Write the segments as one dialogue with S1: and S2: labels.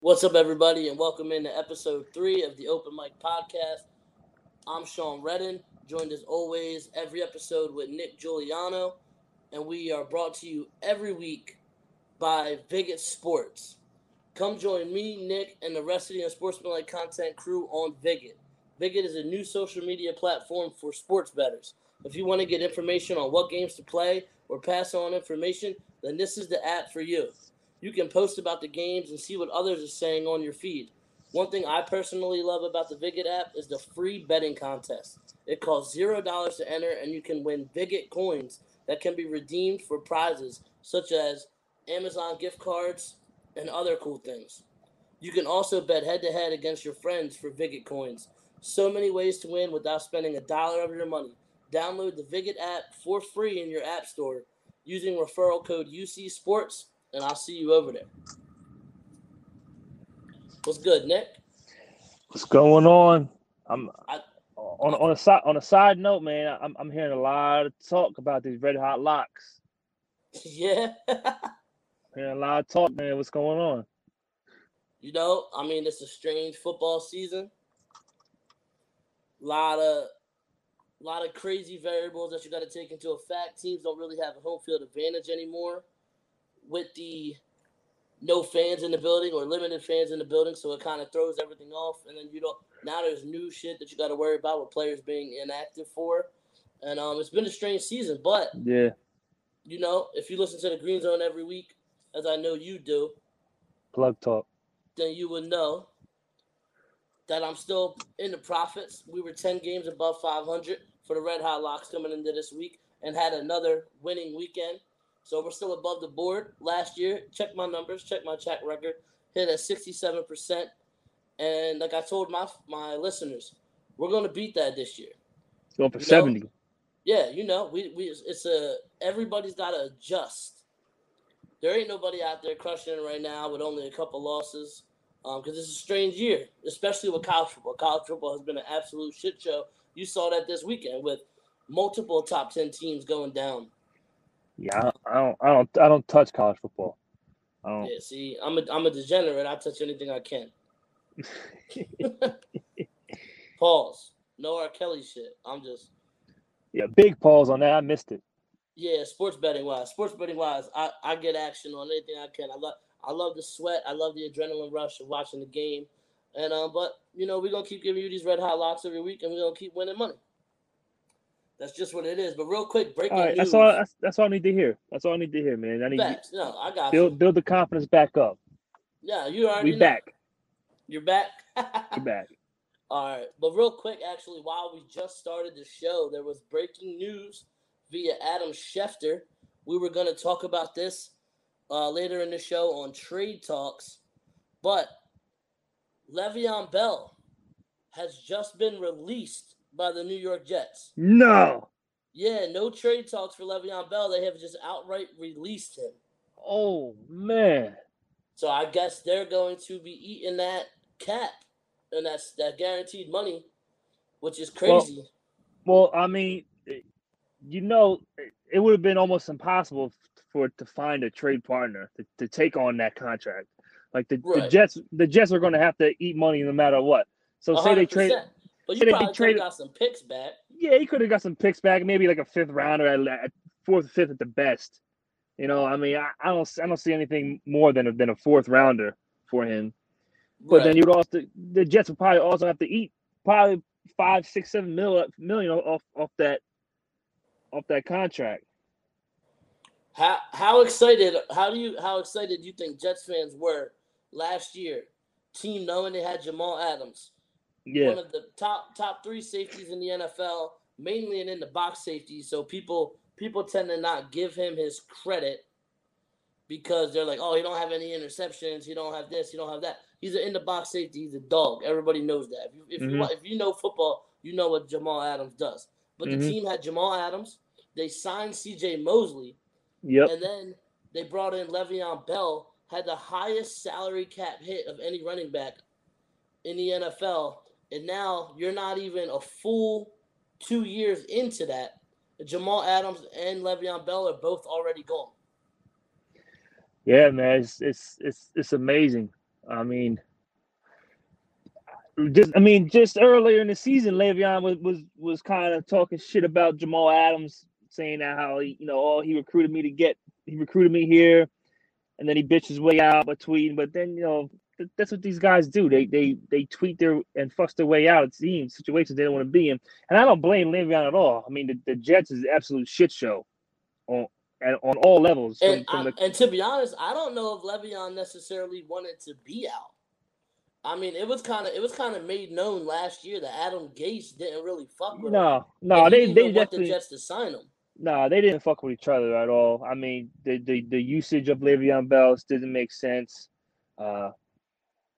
S1: What's up, everybody, and welcome into episode three of the Open Mic Podcast. I'm Sean Redden, joined as always every episode with Nick Giuliano, and we are brought to you every week by Viget Sports. Come join me, Nick, and the rest of the Unsportsmanlike content crew on Viget. Viget is a new social media platform for sports bettors. If you want to get information on what games to play or pass on information, then this is the app for you. You can post about the games and see what others are saying on your feed. One thing I personally love about the Viget app is the free betting contest. It costs zero dollars to enter, and you can win Viget coins that can be redeemed for prizes such as Amazon gift cards and other cool things. You can also bet head to head against your friends for Viget coins. So many ways to win without spending a dollar of your money. Download the Viget app for free in your app store using referral code UC Sports, and I'll see you over there. What's good, Nick?
S2: What's going on? I'm
S1: I-
S2: on on a side on a side note, man. I'm I'm hearing a lot of talk about these red hot locks.
S1: Yeah.
S2: Hearing a lot of talk, man. What's going on?
S1: you know, I mean, it's a strange football season. A lot of a lot of crazy variables that you got to take into effect. Teams don't really have a home field advantage anymore with the no fans in the building or limited fans in the building, so it kind of throws everything off. And then you don't now there's new shit that you got to worry about with players being inactive for. And um, it's been a strange season, but
S2: Yeah,
S1: you know, if you listen to the Green Zone every week, as I know you do,
S2: plug talk.
S1: then you would know that I'm still in the profits. We were 10 games above 500 for the Red Hot Locks coming into this week and had another winning weekend. So we're still above the board. Last year, check my numbers, check my track record, hit at 67%. And like I told my my listeners, we're going to beat that this year.
S2: Going for
S1: You know,
S2: seventy.
S1: Yeah, you know, we, we it's a everybody's got to adjust. There ain't nobody out there crushing it right now with only a couple losses, Um, because it's a strange year, especially with college football. College football has been an absolute shit show. You saw that this weekend with multiple top ten teams going down.
S2: Yeah, I don't, I don't, I don't touch college football. I don't.
S1: Yeah, see, I'm a I'm a degenerate. I touch anything I can. Pause. No R. Kelly shit. I'm just
S2: Yeah, big pause on that. I missed it.
S1: Yeah, sports betting wise, sports betting wise, I, I get action on anything I can. I love I love the sweat. I love the adrenaline rush of watching the game, and um, but you know we're gonna keep giving you these red hot locks every week, and we're gonna keep winning money. That's just what it is. But real quick, breaking
S2: All right,
S1: news.
S2: that's all. That's, that's all I need to hear. That's all I need to hear, man. I need to
S1: Facts. No, I got you.
S2: build build the confidence back up.
S1: Yeah, you already
S2: We
S1: know.
S2: back.
S1: You're back.
S2: You're back.
S1: All right, but real quick, actually, while we just started the show, there was breaking news via Adam Schefter. We were going to talk about this uh, later in the show on Trade Talks, but Le'Veon Bell has just been released by the New York Jets.
S2: No.
S1: Yeah, no trade talks for Le'Veon Bell. They have just outright released him.
S2: Oh man.
S1: So I guess they're going to be eating that cap and that's that guaranteed money, which is crazy.
S2: Well, I mean, you know, it would have been almost impossible for to find a trade partner to, to take on that contract. Like the, the Jets, the Jets are going to have to eat money no matter what. So say they trade,
S1: But you probably could
S2: traded-
S1: have got some picks back.
S2: yeah, he could have got some picks back, maybe like a fifth rounder at, at fourth, fifth at the best. You know, I mean, I, I don't, I don't see anything more than a, than a fourth rounder for him. But then you would also, the Jets would probably also have to eat probably five, six, seven mil, million off off that off that contract.
S1: How how excited how do you how excited do you think Jets fans were last year? Team knowing they had Jamal Adams,
S2: Yeah,
S1: one of the top top three safeties in the NFL, mainly and in the box safety. So people people tend to not give him his credit because they're like, oh, he don't have any interceptions, he don't have this, he don't have that. He's an in the box safety. He's a dog. Everybody knows that. If you if, you,
S2: Mhm.
S1: wa- if you know football, you know what Jamal Adams does. But
S2: Mhm.
S1: the team had Jamal Adams. They signed C.J. Mosley.
S2: Yep,
S1: And then they brought in Le'Veon Bell, had the highest salary cap hit of any running back in the NFL. And now you're not even a full two years into that, Jamal Adams and Le'Veon Bell are both already gone.
S2: Yeah, man, it's it's it's it's amazing. I mean, just I mean, just earlier in the season, Le'Veon was was was kind of talking shit about Jamal Adams, saying that how he, you know, oh, he recruited me to get, he recruited me here, and then he bitched his way out by tweeting. But then you know, that's what these guys do. They they they tweet their and fuss their way out of teams situations they don't want to be in. And I don't blame Le'Veon at all. I mean, the, the Jets is an absolute shit show on and on all levels.
S1: From, and, from the... and to be honest, I don't know if Le'Veon necessarily wanted to be out. I mean, it was kind of it was kind of made known last year that Adam Gase didn't really fuck with
S2: no,
S1: him.
S2: No, no, they they
S1: want the Jets to sign him.
S2: Nah, they didn't fuck with each other at all. I mean, the the, the usage of Le'Veon Bell didn't make sense. Uh,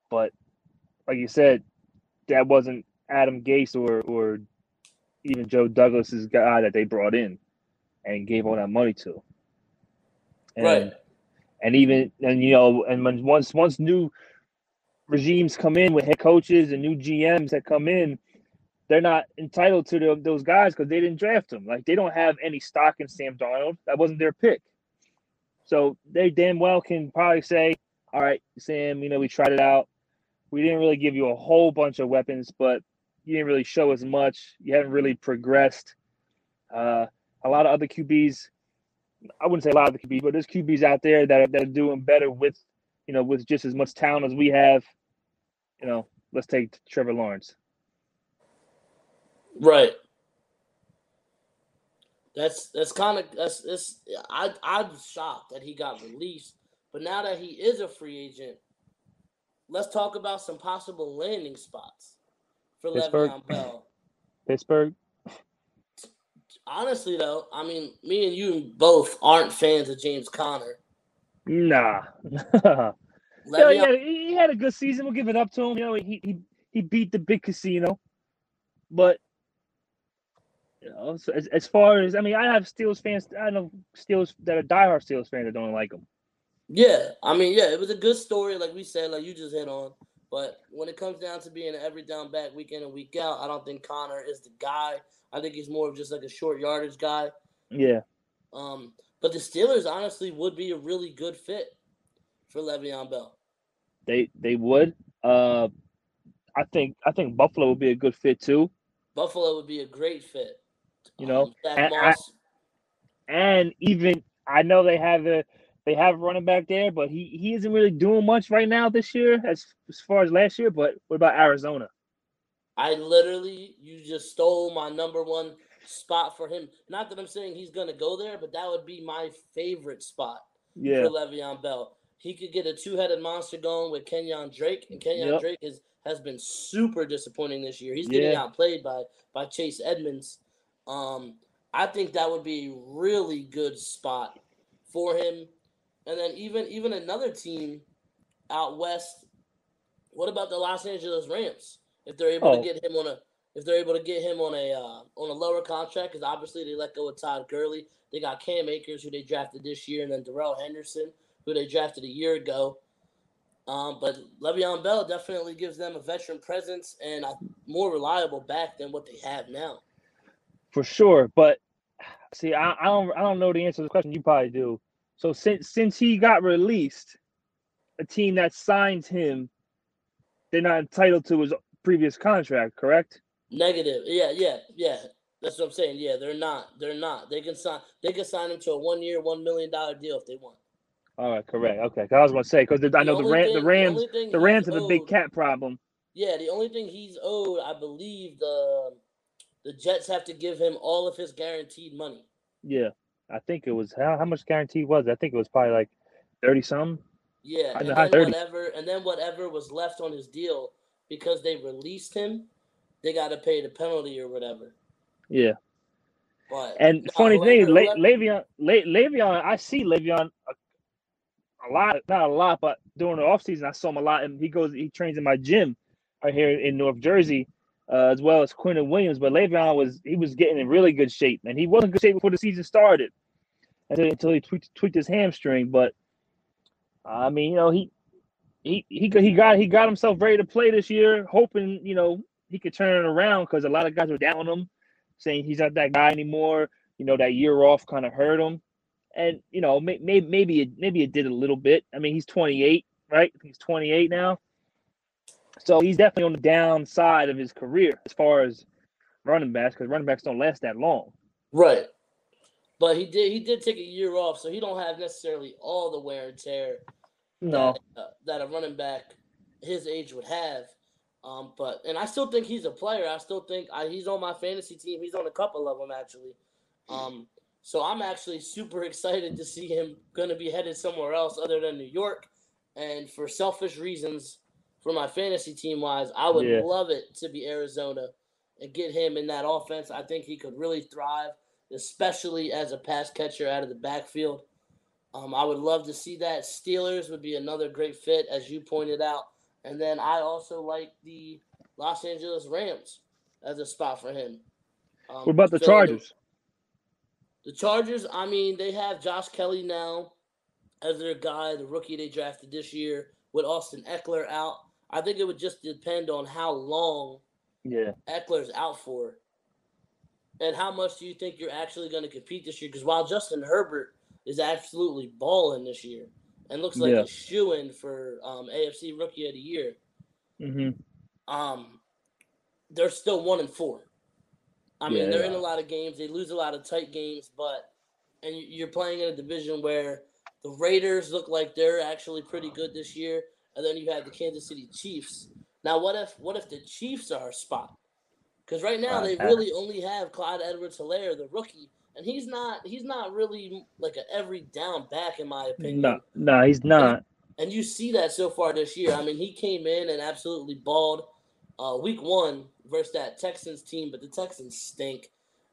S2: but like you said, that wasn't Adam Gase or or even Joe Douglas's guy that they brought in and gave all that money to. And,
S1: right.
S2: And even and you know and when once once new regimes come in with head coaches and new GMs that come in, they're not entitled to the, those guys because they didn't draft them. Like they don't have any stock in Sam Darnold. That wasn't their pick. So they damn well can probably say, "All right, Sam, you know we tried it out we didn't really give you a whole bunch of weapons, but you didn't really show as much. You haven't really progressed. Uh, a lot of other QBs, I wouldn't say a lot of the QBs, but there's QBs out there that are, that are doing better with, you know, with just as much talent as we have. You know, let's take Trevor Lawrence.
S1: Right. That's that's kind of that's this. I I'm shocked that he got released, but now that he is a free agent, let's talk about some possible landing spots for Pittsburgh. Le'Veon Bell.
S2: Pittsburgh.
S1: Honestly, though, I mean, me and you both aren't fans of James Conner.
S2: Nah. yeah, yeah, he had a good season. We'll give it up to him. You know, he he, he beat the big casino, but you know, so as, as far as I mean, I have Steelers fans. I know Steelers that are diehard Steelers fans that don't like him.
S1: Yeah, I mean, yeah, it was a good story, like we said, like you just hit on. But when it comes down to being an every down back week in and week out, I don't think Conner is the guy. I think he's more of just like a short yardage guy.
S2: Yeah.
S1: Um, but the Steelers honestly would be a really good fit for Le'Veon Bell.
S2: They they would. Uh, I think I think Buffalo would be a good fit too.
S1: Buffalo would be a great fit.
S2: You know, and, I, and even I know they have a they have a running back there, but he, he isn't really doing much right now this year as as far as last year. But what about Arizona?
S1: I literally, you just stole my number one spot for him. Not that I'm saying he's gonna go there, but that would be my favorite spot
S2: yeah.
S1: for Le'Veon Bell. He could get a two-headed monster going with Kenyon Drake, and Kenyon yep. Drake is has been super disappointing this year. He's getting yeah. outplayed by by Chase Edmonds. Um, I think that would be a really good spot for him. And then even even another team out west. What about the Los Angeles Rams? If they're able oh. to get him on a if they're able to get him on a uh, on a lower contract, because obviously they let go of Todd Gurley. They got Cam Akers, who they drafted this year, and then Darrell Henderson, who they drafted a year ago. Um, but Le'Veon Bell definitely gives them a veteran presence and a more reliable back than what they have now.
S2: For sure, but see, I, I don't I don't know the answer to the question. You probably do. So since since he got released, a team that signs him, they're not entitled to his previous contract, correct?
S1: Negative. Yeah, yeah, yeah. That's what I'm saying. Yeah, they're not. They're not. They can sign. They can sign him to a one year, one million dollar deal if they want.
S2: All right, correct. Okay, I was to say because I know the, Ram, the Rams, the, the Rams have a big cap problem.
S1: Yeah, the only thing he's owed, I believe, the the Jets have to give him all of his guaranteed money.
S2: Yeah. I think it was how, how much guarantee was it? I think it was probably like thirty some.
S1: Yeah, and then 30. whatever, and then whatever was left on his deal because they released him, they got to pay the penalty or whatever.
S2: Yeah.
S1: But
S2: and no, funny thing, Le- Le'Veon, Le- Le'Veon, I see Le'Veon a, a, lot, not a lot, but during the off season, I saw him a lot, and he goes, he trains in my gym right here in North Jersey. Uh, as well as Quinnen Williams, but Le'Veon was he was getting in really good shape, and he wasn't good shape before the season started until, he tweaked, tweaked his hamstring. But I mean, you know, he he he he got he got himself ready to play this year, hoping you know he could turn it around because a lot of guys were down on him saying he's not that guy anymore. You know, that year off kind of hurt him, and you know, may, may, maybe it maybe it did a little bit. I mean, he's 28, right? He's 28 now, so he's definitely on the downside of his career as far as running backs because running backs don't last that long.
S1: Right. But he did he did take a year off, so he don't have necessarily all the wear and tear
S2: No,
S1: that, uh, that a running back his age would have. Um, but and I still think he's a player. I still think I, he's on my fantasy team. He's on a couple of them actually. Um, so I'm actually super excited to see him going to be headed somewhere else other than New York. And for selfish reasons, for my fantasy team wise, I would
S2: Yeah.
S1: love it to be Arizona and get him in that offense. I think he could really thrive, especially as a pass catcher out of the backfield. Um, I would love to see that. Steelers would be another great fit, as you pointed out. And then I also like the Los Angeles Rams as a spot for him. Um,
S2: what about the Chargers?
S1: The Chargers, I mean, they have Josh Kelley now as their guy, the rookie they drafted this year, with Austin Ekeler out. I think it would just depend on how long
S2: Yeah,
S1: Ekeler's out for. And how much do you think you're actually going to compete this year? Because while Justin Herbert is absolutely balling this year and looks like
S2: Yeah.
S1: a shoe in for um, AFC Rookie of the Year,
S2: hmm
S1: um, they're still one and four. I mean,
S2: Yeah,
S1: they're
S2: they
S1: in a lot of games. They lose a lot of tight games, but and you're playing in a division where the Raiders look like they're actually pretty good this year, and then you have the Kansas City Chiefs. Now, what if what if the Chiefs are a spot? Because right now they
S2: Uh,
S1: really only have Clyde Edwards-Helaire, the rookie, and he's not he's not really like an every down back in my opinion.
S2: no, no, he's not.
S1: And you see that so far this year. I mean, he came in and absolutely balled uh, week one versus that Texans team, but the Texans stink.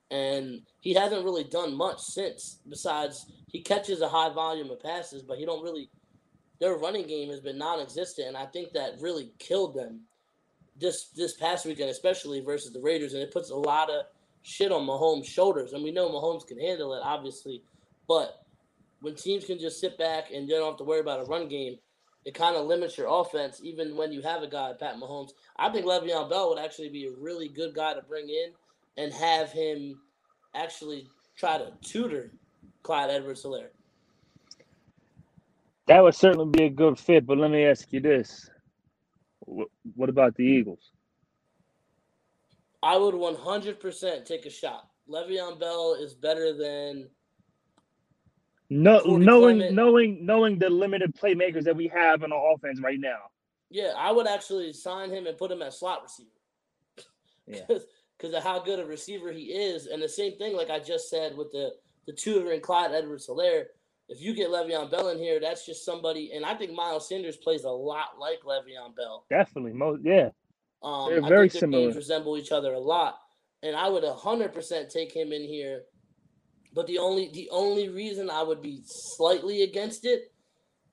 S1: And he hasn't really done much since. Besides, he catches a high volume of passes, but he don't really. Their running game has been non-existent, and I think that really killed them this this past weekend, especially versus the Raiders. And it puts a lot of shit on Mahomes' shoulders, and we know Mahomes can handle it, obviously. But when teams can just sit back and you don't have to worry about a run game, it kind of limits your offense, even when you have a guy, Pat Mahomes. I think Le'Veon Bell would actually be a really good guy to bring in and have him actually try to tutor Clyde Edwards Helaire.
S2: That would certainly be a good fit. But let me ask you this: What, about the Eagles?
S1: I would 100% take a shot. Le'Veon Bell is better than
S2: No, knowing
S1: Clement.
S2: knowing knowing the limited playmakers that we have on our offense right now.
S1: yeah. I would actually sign him and put him at slot receiver.
S2: Yeah.
S1: because of how good a receiver he is. And the same thing, like I just said with the the tutor and Clyde Edwards Helaire. If you get Le'Veon Bell in here, that's just somebody. And I think Miles Sanders plays a lot like Le'Veon Bell.
S2: Definitely, most yeah.
S1: Um,
S2: They're very similar.
S1: resemble each other a lot, and I would hundred percent take him in here. But the only the only reason I would be slightly against it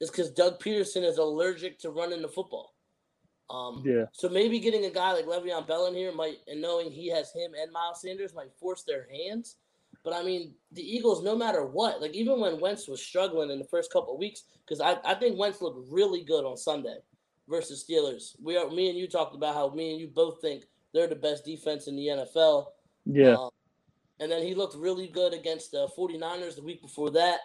S1: is because Doug Pederson is allergic to running the football. Um,
S2: Yeah.
S1: So maybe getting a guy like Le'Veon Bell in here might, and knowing he has him and Miles Sanders might force their hands. But I mean, the Eagles, no matter what, like even when Wentz was struggling in the first couple of weeks, because I, I think Wentz looked really good on Sunday versus Steelers. We are me and you talked about how me and you both think they're the best defense in the NFL.
S2: Yeah.
S1: Um, and then he looked really good against the 49ers the week before that.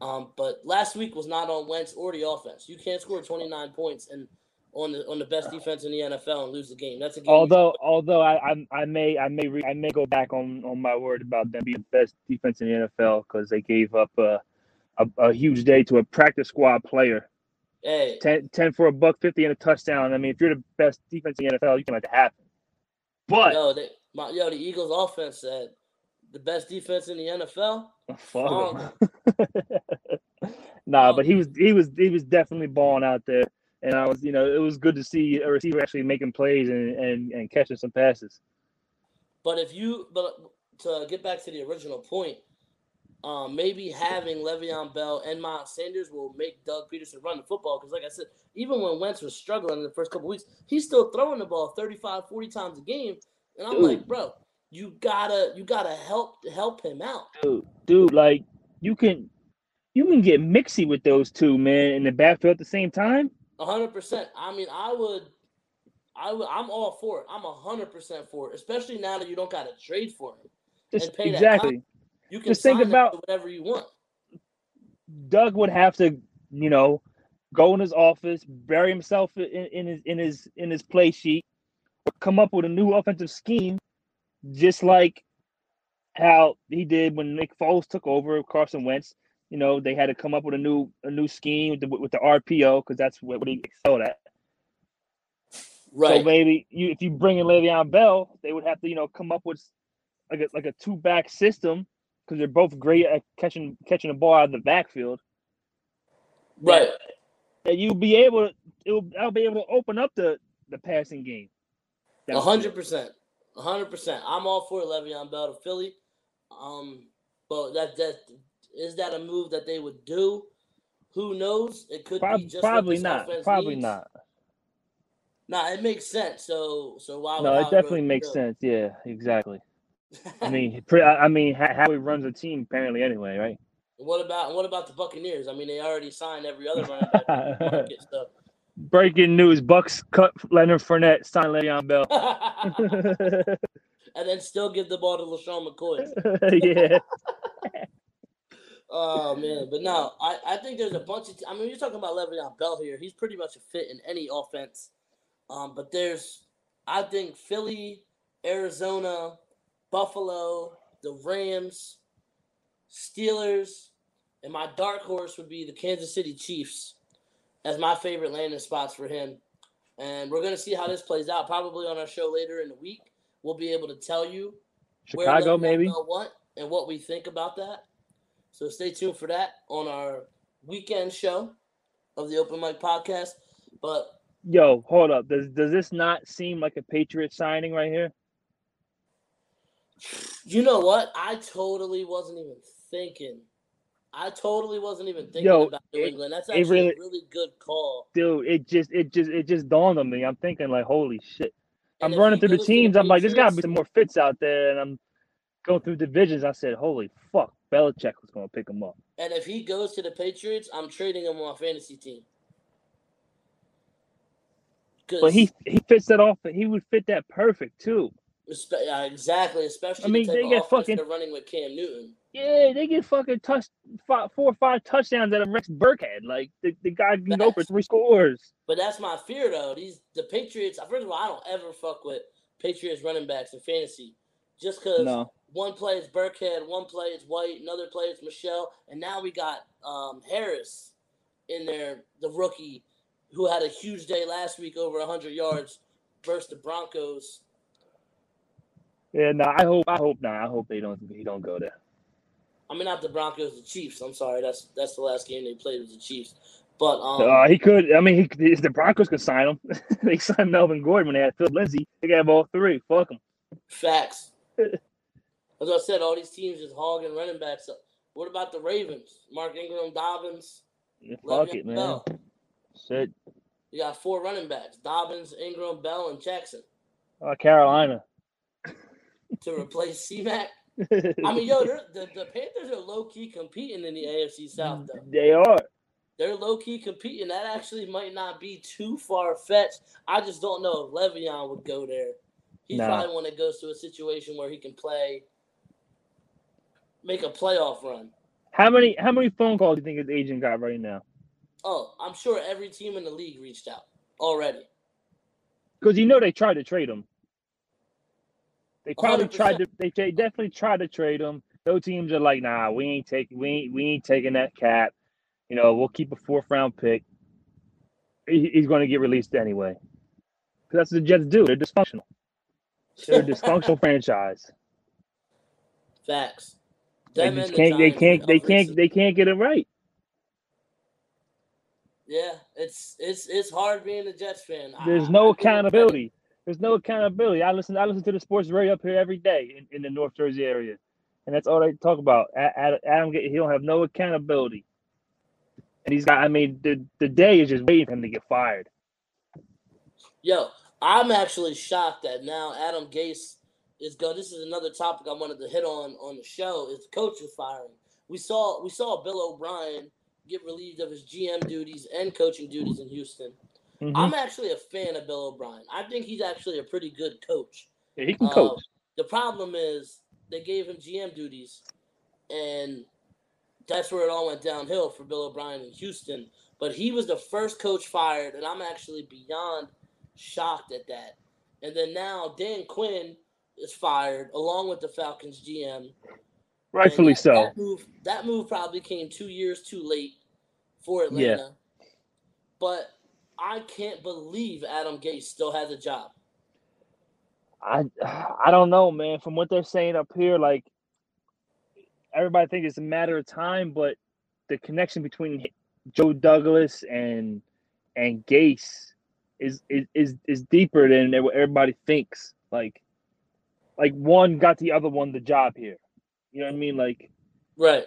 S1: Um, but last week was not on Wentz or the offense. You can't score 29 points and on the on the best defense in the NFL and lose the game. That's a game.
S2: although although I, I I may I may re, I may go back on on my word about them being the best defense in the NFL because they gave up a, a a huge day to a practice squad player.
S1: hey,
S2: 10, 10 for a buck fifty and a touchdown. I mean, if you're the best defense in the NFL, you can let that happen. But
S1: yo, they, my, yo, the Eagles offense said the best defense in the NFL.
S2: fuck nah, but he was he was he was definitely balling out there, and I was you know it was good to see a receiver actually making plays and and, and catching some passes.
S1: But if you, but to get back to the original point, um, maybe having Le'Veon Bell and Miles Sanders will make Doug Pederson run the football. Because, like I said, even when Wentz was struggling in the first couple weeks, he's still throwing the ball 35, 40 times a game. And I'm
S2: Dude.
S1: like, bro, you gotta, you gotta help help him out.
S2: dude, dude, like you can you can get mixy with those two, man, in the backfield at the same time.
S1: Hundred percent. I mean, I would, I would, I'm all for it. I'm hundred percent for it, especially now that you don't got to trade for him.
S2: Just
S1: and pay that
S2: exactly.
S1: contract, you can
S2: Just think about-
S1: whatever you want.
S2: Doug would have to, you know, go in his office, bury himself in, in his in his in his play sheet, come up with a new offensive scheme, just like how he did when Nick Foles took over Carson Wentz. You know, they had to come up with a new a new scheme with the, with the RPO because that's what, what he excelled at.
S1: Right.
S2: So maybe you if you bring in Le'Veon Bell, they would have to you know come up with like a like a two back system because they're both great at catching catching the ball out of the backfield.
S1: right.
S2: And you'll be able to it'll I'll be able to open up the the passing game.
S1: A hundred percent. Hundred percent. I'm all for Le'Veon Bell to Philly. Um, but that that is that a move that they would do? Who knows? It could
S2: Prob-
S1: be just
S2: probably not. Probably
S1: needs.
S2: not.
S1: Nah, it makes sense. So so why? would
S2: No, it definitely makes sense. Yeah, exactly. I mean, I mean, how, how he runs a team apparently anyway, right?
S1: what about what about the Buccaneers? I mean, they already signed every other running back market. So
S2: Breaking news: Bucks cut Leonard Fournette, sign Le'Veon Bell.
S1: and then still give the ball to LeSean McCoy.
S2: yeah,
S1: Oh man, but no, I, I think there's a bunch of. I mean, you're talking about Le'Veon Bell here. He's pretty much a fit in any offense. Um, but there's, I think Philly, Arizona, Buffalo, the Rams, Steelers, and my dark horse would be the Kansas City Chiefs as my favorite landing spots for him. And we're gonna see how this plays out. Probably on our show later in the week, we'll be able to tell you
S2: Chicago maybe.
S1: What and what we think about that. So stay tuned for that on our weekend show of the Open Mic Podcast. But
S2: Yo, hold up. Does does this not seem like a Patriot signing right here?
S1: you know what? I totally wasn't even thinking. I totally wasn't even thinking
S2: Yo,
S1: about New
S2: it-
S1: England. That's actually
S2: really-
S1: a really good call.
S2: Dude, it just it just it just dawned on me. I'm thinking like, holy shit.
S1: And
S2: I'm running through the teams. I'm like, there's got to be some more fits out there, and I'm going through divisions. I said, holy fuck, Belichick was going to pick him up.
S1: And if he goes to the Patriots, I'm trading him on a fantasy team.
S2: But he he fits that off. He would fit that perfect too.
S1: Exactly, especially
S2: I mean,
S1: the
S2: they get fucking-
S1: running with Cam Newton.
S2: Yeah, they get fucking touch five, four or five touchdowns at a Rex Burkhead. Like the, the guy can go for three scores.
S1: But that's my fear, though. These the Patriots. First of all, I don't ever fuck with Patriots running backs in fantasy, just because
S2: No,
S1: one play is Burkhead, one play is White, another play is Michel, and now we got um, Harris in there, the rookie, who had a huge day last week, over hundred yards, versus the Broncos.
S2: yeah, no. I hope I hope not. I hope they don't he don't go there.
S1: I mean, not the Broncos, the Chiefs. I'm sorry, that's that's the last game they played with the Chiefs. But um,
S2: Uh, he could. I mean, he the Broncos could sign him. they signed Melvin Gordon when they had Phil Lindsay. They got all three. Fuck them.
S1: Facts. As I said, all these teams just hogging running backs. Up. What about the Ravens? Mark Ingram, Dobbins,
S2: fuck it, man.
S1: Bell.
S2: Shit.
S1: You got four running backs: Dobbins, Ingram, Bell, and Jackson
S2: Uh, Carolina.
S1: to replace C-Mac. I mean, yo, the the Panthers are low key competing in the AFC South, though.
S2: they are.
S1: They're low key competing. That actually might not be too far fetched. I just don't know if Le'Veon would go there. He's
S2: Nah.
S1: probably one that goes to a situation where he can play, make a playoff run.
S2: How many how many phone calls do you think his agent got right now?
S1: Oh, I'm sure every team in the league reached out already.
S2: Because you know they tried to trade him. They probably
S1: 100%.
S2: tried to. They, they definitely tried to trade him. Those teams are like, nah, we ain't taking we ain't we ain't taking that cap. You know, we'll keep a fourth round pick. He, he's going to get released anyway. Because that's what the Jets do. They're dysfunctional. They're a dysfunctional franchise.
S1: Facts.
S2: They just can't. They can't. They can't. They can't get it right.
S1: Yeah, it's it's it's hard being a Jets fan.
S2: There's no
S1: I give them credit.
S2: accountability. There's no accountability. I listen. I listen to the sports radio up here every day in, in the North Jersey area, and that's all they talk about. Adam, he don't have no accountability, and he's got. I mean, the the day is just waiting for him to get fired.
S1: Yo, I'm actually shocked that now Adam Gase is going. This is another topic I wanted to hit on on the show. Is coaches firing? We saw we saw Bill O'Brien get relieved of his GM duties and coaching duties in Houston.
S2: Mhm.
S1: I'm actually a fan of Bill O'Brien. I think he's actually a pretty good coach.
S2: Yeah, he can
S1: uh,
S2: coach.
S1: The problem is they gave him GM duties, and that's where it all went downhill for Bill O'Brien in Houston. But he was the first coach fired, and I'm actually beyond shocked at that. And then now Dan Quinn is fired along with the Falcons GM.
S2: Rightfully
S1: that,
S2: so.
S1: That move, that move probably came two years too late for Atlanta. Yeah. But I can't believe Adam Gase still has a job.
S2: I I don't know, man. From what they're saying up here, like everybody thinks it's a matter of time, but the connection between Joe Douglas and and Gase is is is, is deeper than everybody thinks. Like like one got the other one the job here. You know what I mean? Like
S1: right.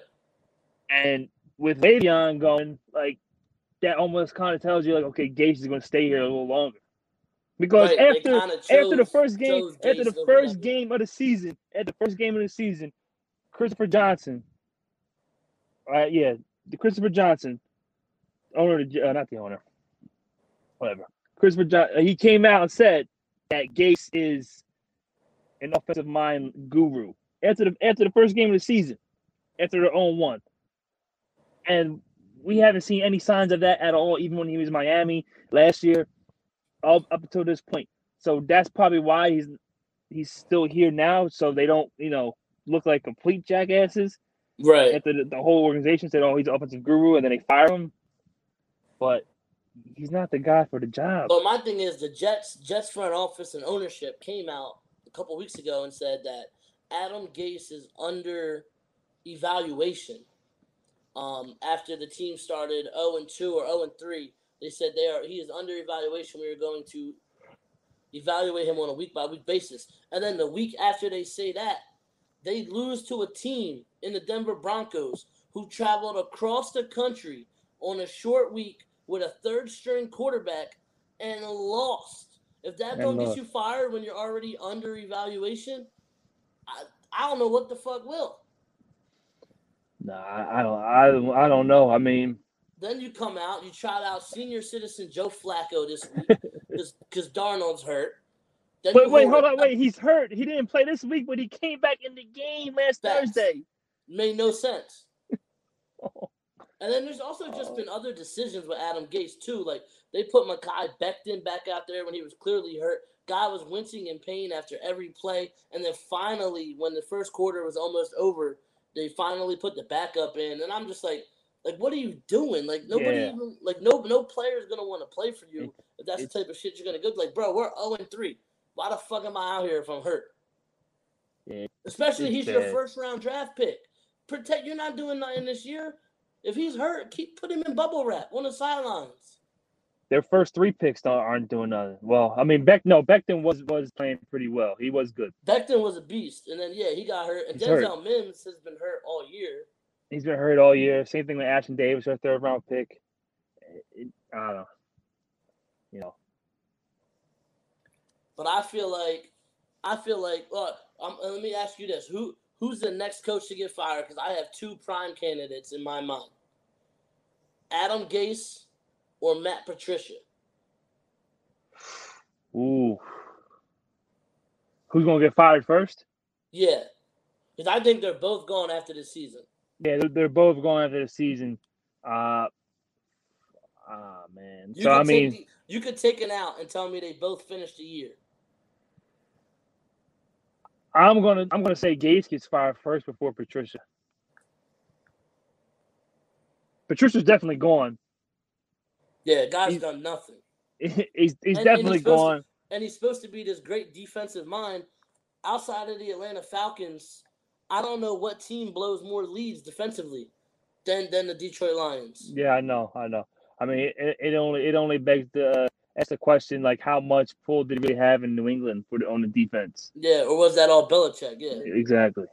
S2: And with Le'Veon going, like that almost kind of tells you like, okay, Gase is going to stay here a little longer. Because right, after chose, after the first game, after the first game of the season, at the first game of the season, Christopher Johnson, uh, yeah, the Christopher Johnson, owner, of the, uh, not the owner, whatever. Christopher John, uh, he came out and said that Gase is an offensive mind guru after the after the first game of the season, after their own oh one, and we haven't seen any signs of that at all. Even when he was in Miami last year, all up until this point. So that's probably why he's he's still here now, so they don't you know look like complete jackasses.
S1: Right.
S2: After the, the whole organization said, "Oh, he's an offensive guru," and then they fire him, but he's not the guy for the job.
S1: But my thing is, the Jets Jets front office and ownership came out a couple weeks ago and said that Adam Gase is under evaluation. Um, after the team started 0 and 2 or 0 and 3, they said they are he is under evaluation. We are going to evaluate him on a week by week basis. And then the week after they say that, they lose to a team in the Denver Broncos who traveled across the country on a short week with a third string quarterback and lost. If that and don't look. get uh, you fired when you're already under evaluation, I, I don't know what the fuck will.
S2: Nah, I don't. I don't. I don't know. I mean,
S1: then you come out, you trot out senior citizen Joe Flacco this week because Darnold's hurt.
S2: Then wait, wait, hold on, wait. He's hurt. He didn't play this week, but he came back in the game last. Thursday.
S1: Made no sense. And then there's also just been oh. other decisions with Adam Gase too. Like they put Mekhi Becton back out there when he was clearly hurt. Guy was wincing in pain after every play, and then finally, when the first quarter was almost over, they finally put the backup in. And I'm just like, like, what are you doing? Like nobody yeah. even like no no player is gonna want to play for you if that's the type of shit you're gonna go. Like, bro, we're 0 and 3. Why the fuck am I out here if I'm hurt? Yeah, Especially he's bad. your first round draft pick. Protect you're not doing nothing this year. If he's hurt, keep put him in bubble wrap on the sidelines.
S2: Their first three picks aren't doing nothing. Well, I mean, Beck no Becton was was playing pretty well. He was good.
S1: Becton was a beast, and then yeah, he got hurt. And he's Denzel hurt. Mims has been hurt all year.
S2: He's been hurt all year. Same thing with Ashtyn Davis, our third round pick. It, I don't know. You know.
S1: But I feel like, I feel like, look. Um, let me ask you this: Who who's the next coach to get fired? Because I have two prime candidates in my mind: Adam Gase or Matt Patricia.
S2: Ooh. Who's gonna get fired first?
S1: Yeah, because I think they're both gone after the season.
S2: Yeah, they're, they're both going after the season. Uh, ah, man.
S1: You so I mean, the, you could take it out and tell me they both finished the year.
S2: I'm gonna I'm gonna say Gase gets fired first before Patricia. Patricia's definitely gone.
S1: Yeah, guy's he's, done nothing.
S2: He's he's and, definitely and he's gone.
S1: To, and he's supposed to be this great defensive mind. Outside of the Atlanta Falcons, I don't know what team blows more leads defensively than than the Detroit Lions.
S2: Yeah, I know, I know. I mean, it, it only it only begs the uh, ask the question like how much pull did we have in New England for the, on the defense?
S1: Yeah, or was that all Belichick? Yeah,
S2: exactly.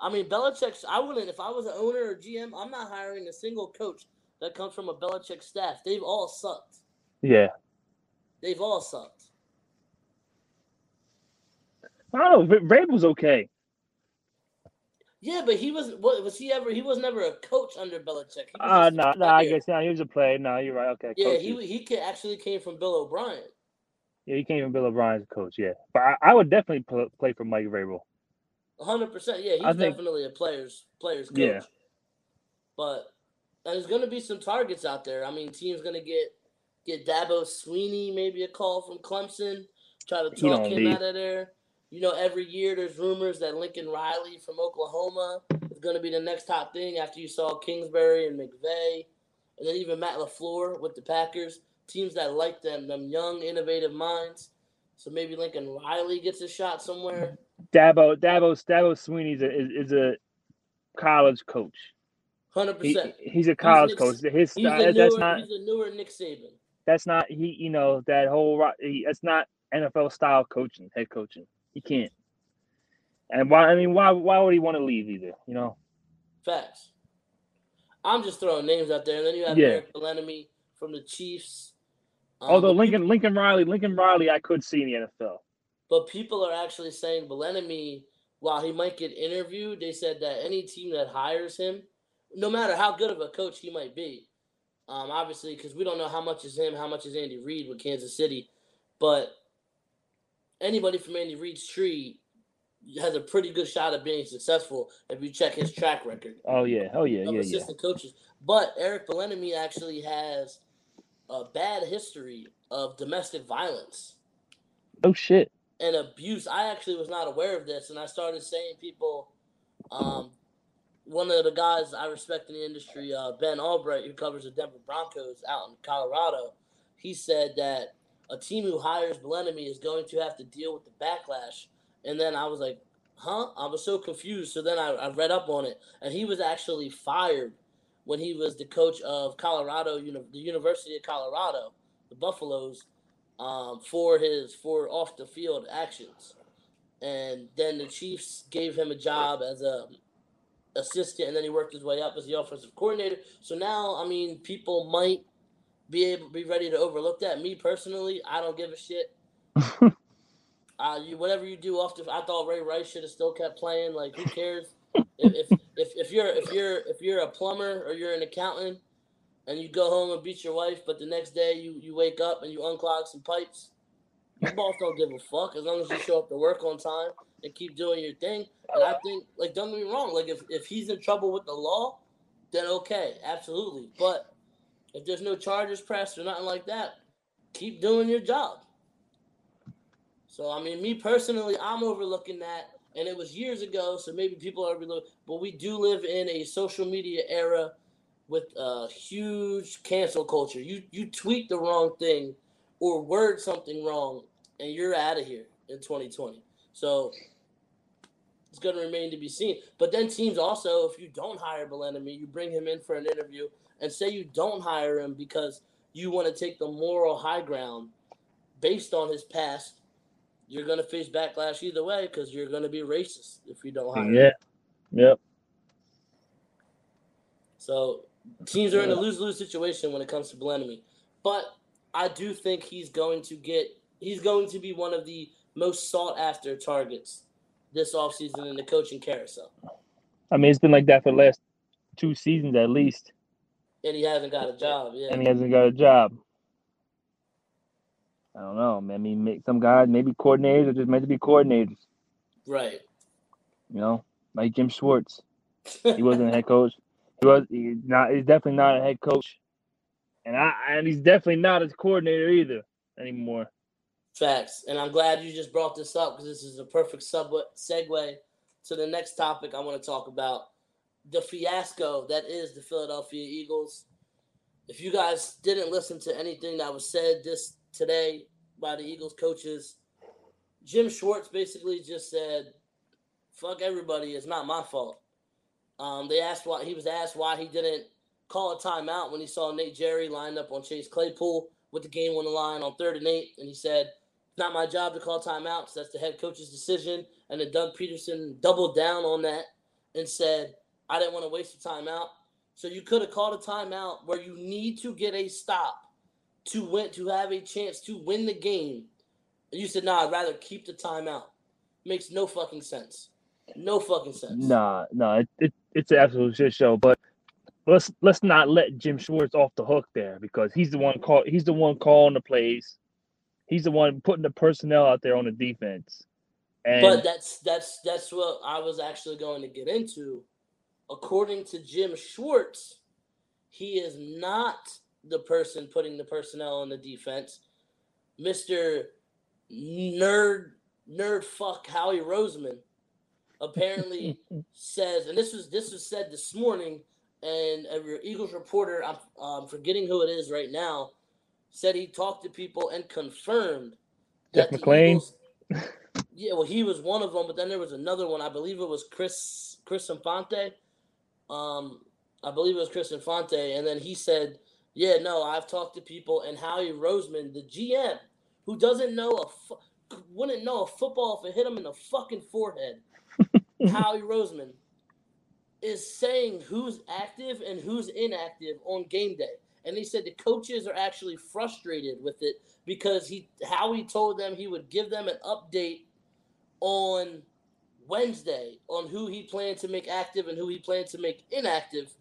S1: I mean, Belichick. I wouldn't if I was an owner or GM. I'm not hiring a single coach that comes from a Belichick staff. They've all sucked.
S2: Yeah,
S1: they've all sucked.
S2: I don't know. Vrabel's okay.
S1: Yeah, but he was what was he ever? He was never a coach under Belichick.
S2: Uh no, no, I guess no, he was a player. No, you're right. Okay.
S1: Yeah, he he actually came from Bill O'Brien.
S2: Yeah, he came from Bill O'Brien's coach. Yeah, but I, I would definitely play for Mike Vrabel.
S1: hundred percent. Yeah, he's
S2: think-
S1: definitely a player's player's coach.
S2: Yeah.
S1: But there's gonna be some targets out there. I mean, teams gonna get get Dabo Swinney, maybe a call from Clemson, try to talk him
S2: leave.
S1: out of there. You know, every year there's rumors that Lincoln Riley from Oklahoma is gonna be the next top thing after you saw Kingsbury and McVay, and then even Matt LaFleur with the Packers. Teams that like them, them young, innovative minds. So maybe Lincoln Riley gets a shot somewhere.
S2: Dabo Dabo Dabo Swinney's a, is, is a college coach.
S1: Hundred
S2: He,
S1: percent.
S2: he's a college
S1: Nick-
S2: coach. His
S1: He's
S2: style,
S1: a
S2: that's not
S1: he's a newer Nick Saban.
S2: that's not he you know that whole. He, that's not NFL style coaching, head coaching. He can't. And why? I mean, why? Why would he want to leave either? You know?
S1: Facts. I'm just throwing names out there, and then you have
S2: Yeah.
S1: Eric Bieniemy from the Chiefs. Um,
S2: Although Lincoln Lincoln Riley Lincoln Riley, I could see in the NFL.
S1: But people are actually saying Bieniemy, while he might get interviewed, they said that any team that hires him, no matter how good of a coach he might be, um, obviously, because we don't know how much is him, how much is Andy Reid with Kansas City, but anybody from Andy Reid's tree has a pretty good shot of being successful if you check his track record
S2: Oh yeah, oh yeah, yeah, yeah.
S1: assistant coaches. But Eric Bieniemy actually has a bad history of domestic violence
S2: Oh shit.
S1: and abuse. I actually was not aware of this, and I started saying people. Um, one of the guys I respect in the industry, uh, Ben Allbright, who covers the Denver Broncos out in Colorado, he said that a team who hires Bieniemy is going to have to deal with the backlash. And then I was like, huh? I was so confused. So then I, I read up on it, and he was actually fired when he was the coach of Colorado, the University of Colorado, the Buffaloes, um, for his for off the field actions. And then the Chiefs gave him a job as a assistant, and then he worked his way up as the offensive coordinator. So now, I mean, people might be able be ready to overlook that. Me personally, I don't give a shit. Uh, you whatever you do off the, I thought Ray Rice should have still kept playing. Like, who cares? if, if if if you're if you're if you're a plumber or you're an accountant and you go home and beat your wife, but the next day you you wake up and you unclog some pipes, your boss don't give a fuck as long as you show up to work on time and keep doing your thing. And I think, like, don't get me wrong, like if if he's in trouble with the law, then okay, absolutely. But if there's no charges pressed or nothing like that, keep doing your job. So I mean, me personally, I'm overlooking that, and it was years ago, so maybe people are overlooking. But we do live in a social media era with a huge cancel culture. You you tweet the wrong thing or word something wrong, and you're out of here in 2020. So it's going to remain to be seen. But then teams also, if you don't hire Bieniemy, you bring him in for an interview, and say you don't hire him because you want to take the moral high ground based on his past you're going to face backlash either way because you're going to be racist if you don't hire. him.
S2: Yeah. Yep.
S1: So teams are in a lose lose situation when it comes to Bieniemy. But I do think he's going to get he's going to be one of the most sought after targets this offseason in the coaching carousel.
S2: I mean, it's been like that for the last two seasons at least,
S1: And he hasn't got a job. Yeah.
S2: and he hasn't got a job. I don't know. I mean, some guys maybe coordinators are just meant to be coordinators.
S1: Right.
S2: You know, like Jim Schwartz. He wasn't a head coach. He was he's not. He's definitely not a head coach, and I and he's definitely not a coordinator either anymore.
S1: Facts. And I'm glad you just brought this up because this is a perfect sub- segue to the next topic I want to talk about the fiasco that is the Philadelphia Eagles. If you guys didn't listen to anything that was said this today by the Eagles coaches, Jim Schwartz basically just said, "Fuck everybody, it's not my fault." Um, they asked why he was asked why he didn't call a timeout when he saw Nate Gerry lined up on Chase Claypool with the game on the line on third and eight, and he said, "It's not my job to call timeouts. That's the head coach's decision." And then Doug Pederson doubled down on that and said, "I didn't want to waste a timeout." So you could have called a timeout where you need to get a stop to win to have a chance to win the game. And you said, "Nah, I'd rather keep the timeout." Makes no fucking sense. No fucking sense.
S2: Nah, no, it, it it's an absolute shit show. But let's let's not let Jim Schwartz off the hook there because he's the one call he's the one calling the plays. He's the one putting the personnel out there on the defense. And
S1: but that's that's that's what I was actually going to get into. According to Jim Schwartz, he is not the person putting the personnel on the defense. Mister Nerd Nerd Fuck Howie Roseman apparently says, and this was this was said this morning, and a Eagles reporter, I'm, I'm forgetting who it is right now, said he talked to people and confirmed
S2: Jeff McLane?
S1: Eagles- yeah, well, he was one of them, but then there was another one. I believe it was Chris Chris Infante. Um, I believe it was Chris Infante, and then he said, "Yeah, no, I've talked to people, and Howie Roseman, the GM, who doesn't know a fu- wouldn't know a football if it hit him in the fucking forehead." Howie Roseman is saying who's active and who's inactive on game day. And he said the coaches are actually frustrated with it because he Howie told them he would give them an update on Wednesday on who he planned to make active and who he planned to make inactive.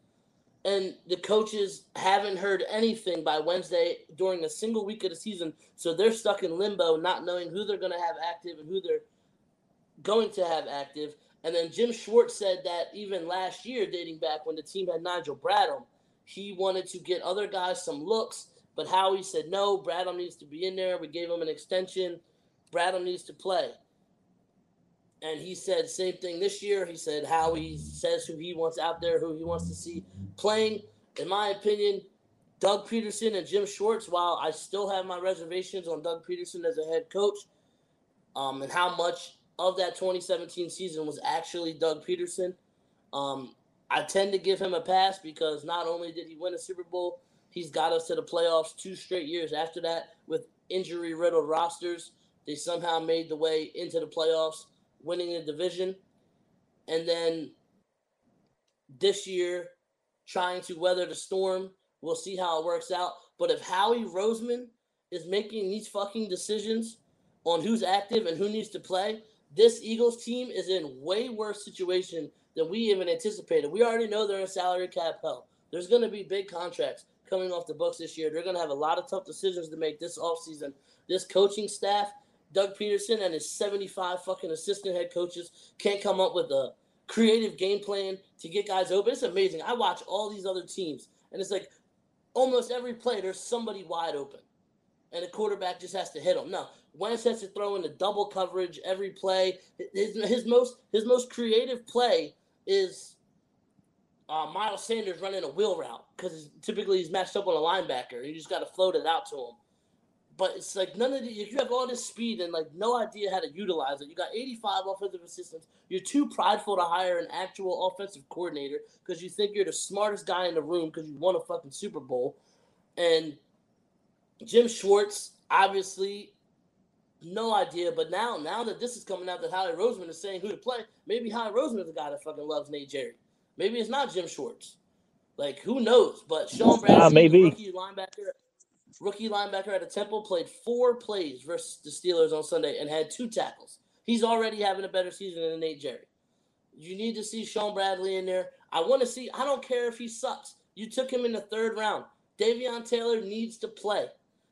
S1: And the coaches haven't heard anything by Wednesday during a single week of the season. So they're stuck in limbo, not knowing who they're going to have active and who they're going to have active. And then Jim Schwartz said that even last year, dating back when the team had Nigel Bradham, he wanted to get other guys some looks, but Howie said no. Bradham needs to be in there. We gave him an extension. Bradham needs to play. And he said same thing this year. He said Howie says who he wants out there, who he wants to see playing. In my opinion, Doug Pederson and Jim Schwartz. While I still have my reservations on Doug Pederson as a head coach, um, and how much of that 2017 season was actually Doug Pederson. Um, I tend to give him a pass because not only did he win a Super Bowl, he's got us to the playoffs two straight years after that with injury riddled rosters. They somehow made the way into the playoffs, winning the division. And then this year, trying to weather the storm. We'll see how it works out. But if Howie Roseman is making these fucking decisions on who's active and who needs to play, this Eagles team is in way worse situation than we even anticipated. We already know they're in salary cap hell. There's going to be big contracts coming off the books this year. They're going to have a lot of tough decisions to make this offseason. This coaching staff, Doug Pederson and his 75 fucking assistant head coaches can't come up with a creative game plan to get guys open. It's amazing. I watch all these other teams, and it's like almost every play there's somebody wide open, and the quarterback just has to hit them. No, Wentz has to throw in the double coverage every play. His, his most his most creative play is uh, Miles Sanders running a wheel route because typically he's matched up on a linebacker. You just got to float it out to him. But it's like none of the if you have all this speed and like no idea how to utilize it. You got 85 offensive assistants. You're too prideful to hire an actual offensive coordinator because you think you're the smartest guy in the room because you won a fucking Super Bowl. And Jim Schwartz, obviously, no idea. But now, now that this is coming out that Howie Roseman is saying who to play, maybe Roseman is the guy that fucking loves Nate Gerry. Maybe it's not Jim Schwartz. Like who knows? But Shaun Bradley,
S2: Ah, maybe.
S1: rookie linebacker, rookie linebacker at a Temple, played four plays versus the Steelers on Sunday and had two tackles. He's already having a better season than Nate Gerry. You need to see Shaun Bradley in there. I want to see. I don't care if he sucks. You took him in the third round. Davion Taylor needs to play.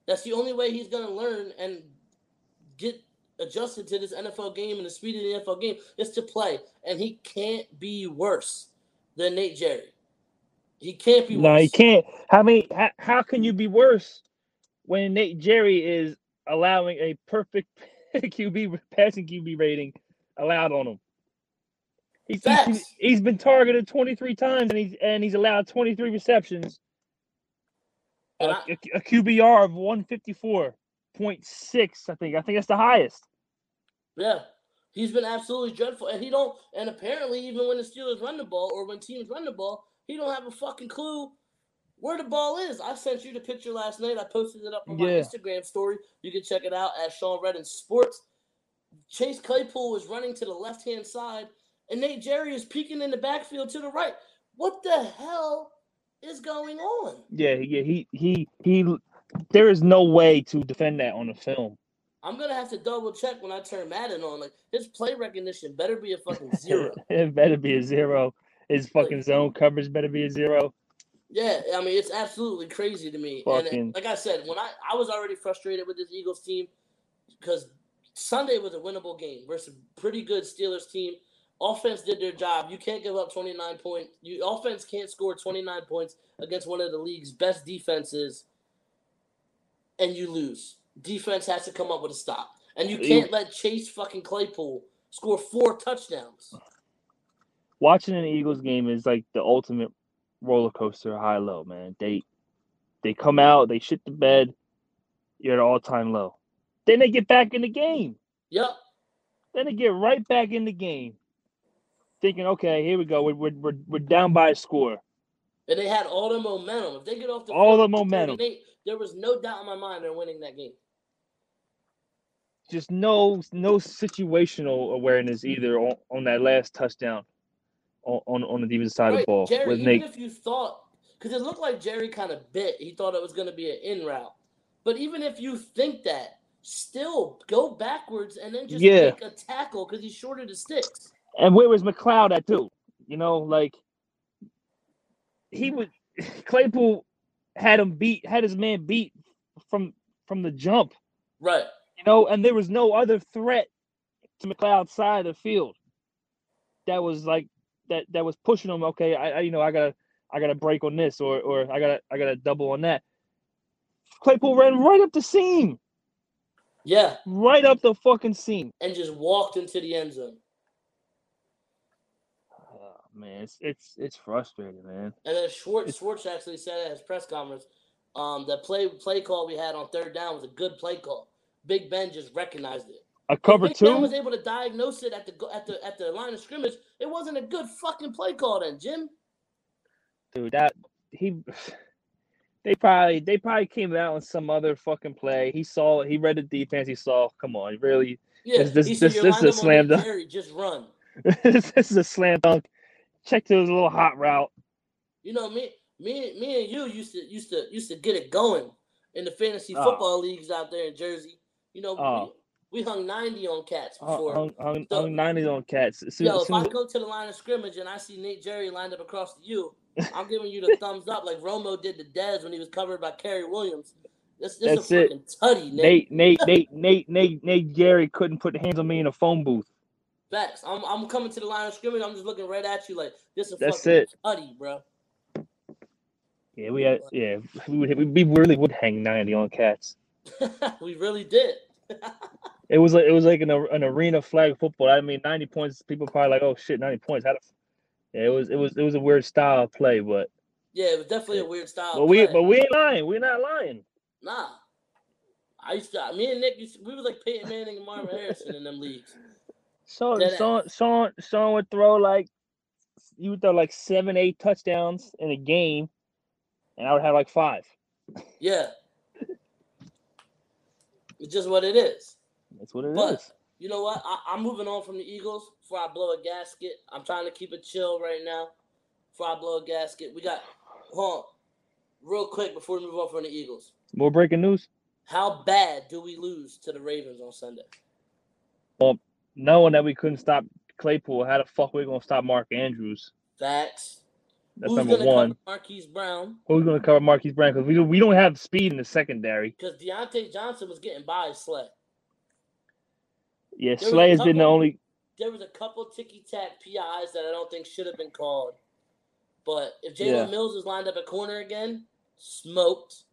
S1: That's the only way he's going to learn and get adjusted to this NFL game and the speed of the NFL game is to play. And he can't be worse than Nate Gerry. He can't be
S2: No,
S1: worse.
S2: you can't. How many? How, how can you be worse when Nate Gerry is allowing a perfect QB passing QB rating allowed on him? He's, he's, he's been targeted 23 times and he's and he's allowed 23 receptions. A,
S1: And I-
S2: a- a QBR of 154.6, I think. I think that's the highest.
S1: Yeah. He's been absolutely dreadful. And he don't and apparently even when the Steelers run the ball or when teams run the ball, he don't have a fucking clue where the ball is. I sent you the picture last night. I posted it up on my Instagram story. You can check it out at Sean Redden Sports. Chase Claypool was running to the left hand side, and Nate Gerry is peeking in the backfield to the right. What the hell is going on?
S2: Yeah, yeah, he he he. There is no way to defend that on the film.
S1: I'm gonna have to double check when I turn Madden on. Like his play recognition better be a fucking zero.
S2: it better be a zero. His fucking zone coverage better be a zero.
S1: Yeah, I mean it's absolutely crazy to me.
S2: Uh, fucking-
S1: And like I said, when I I was already frustrated with this Eagles team because Sunday was a winnable game versus a pretty good Steelers team. Offense did their job. You can't give up 29 points. You offense can't score 29 points against one of the league's best defenses, and you lose. Defense has to come up with a stop, and you can't let Chase fucking Claypool score four touchdowns.
S2: Watching an Eagles game is like the ultimate roller coaster, high low, man. They they come out, they shit the bed, you're at all time low. Then they get back in the game.
S1: Yep.
S2: Then they get right back in the game, thinking, okay, here we go. We're, we're, we're, we're down by a score.
S1: And they had all the momentum. If they get off the
S2: all
S1: field
S2: the momentum,
S1: there was no doubt in my mind they're winning that game.
S2: Just no no situational awareness either on, on that last touchdown on, on, on the defensive side
S1: right.
S2: of the ball.
S1: Gerry, even
S2: Nate.
S1: if you thought, because it looked like Gerry kind of bit, he thought it was going to be an in route. But even if you think that, still go backwards and then just
S2: Yeah.
S1: make a tackle because he's shorter the sticks.
S2: And where was McLeod at too? You know, like he would Claypool had him beat, had his man beat from from the jump.
S1: Right.
S2: You know, and there was no other threat to McLeod's side of the field that was like that that was pushing him. Okay, I, I you know I gotta I gotta break on this or or I gotta I gotta double on that. Claypool ran right up the seam,
S1: Yeah.
S2: right up the fucking seam.
S1: And just walked into the end zone.
S2: Man, it's it's it's frustrating, man.
S1: And then Schwartz, Schwartz actually said at his press conference um, that play play call we had on third down was a good play call. Big Ben just recognized it.
S2: A cover
S1: Big Ben
S2: two.
S1: was able to diagnose it at the go- at the at the line of scrimmage. It wasn't a good fucking play call then, Jim.
S2: dude that he they probably they probably came out on some other fucking play he saw it, he read the defense he saw come on really
S1: Yeah,
S2: This- this- this- this is a slam dunk."
S1: Gerry, just run.
S2: this is a slam dunk check to his little hot route
S1: You know, me, me, me, and you used to used to used to get it going in the fantasy
S2: Oh.
S1: football leagues out there in Jersey. You know,
S2: Oh.
S1: we, ah. we hung ninety on cats before.
S2: hung, hung,
S1: So-
S2: hung 90s on cats as soon,
S1: Yo,
S2: as
S1: if I go to the line of scrimmage and I see Nate Gerry lined up across to you, I'm giving you the thumbs up like Romo did to Dez when he was covered by Kerry Williams. This, this
S2: That's
S1: a
S2: it.
S1: tutty, Nate.
S2: Nate, Nate, Nate, Nate, Nate, Nate, Gerry couldn't put hands on me in a phone booth.
S1: Facts. I'm, I'm coming to the line of scrimmage. I'm just looking right at you like this is
S2: That's
S1: fucking
S2: it.
S1: tutty, bro.
S2: Yeah, we had, yeah, we would, we really would hang 90 on cats.
S1: we really did.
S2: It was like it was like an, an arena flag football. I mean, 90 points. People probably like, oh shit, 90 points. How f-" yeah, it was it was it was a weird style of play, but
S1: Yeah, it was definitely a weird style.
S2: but we but we ain't lying. We're not lying.
S1: Nah. I used to, me and Nick, used to, we was like Peyton Manning and Marvin Harrison in them leagues.
S2: Sean
S1: Dead
S2: Sean Sean would throw like you would throw like seven eight touchdowns in a game, and I would have like five.
S1: Yeah. It's just what it is.
S2: That's what it is.
S1: But you know what? I, I'm moving on from the Eagles before I blow a gasket. I'm trying to keep it chill right now before I blow a gasket. We got, hold on, real quick before we move on from the Eagles.
S2: More breaking news.
S1: How bad do we lose to the Ravens on Sunday?
S2: Um, Knowing that we couldn't stop Claypool, how the fuck we gonna stop Mark Andrews?
S1: Facts.
S2: That's
S1: Who's
S2: number one.
S1: Marquise Brown?
S2: Who's gonna cover Marquise Brown? Because we don't, we don't have speed in the secondary.
S1: Because Diontae Johnson was getting by Slay.
S2: Yeah,
S1: There
S2: Slay has been the only.
S1: There was a couple ticky tack PIs that I don't think should have been called. But if Jalen
S2: Yeah.
S1: Mills is lined up at corner again, smoked.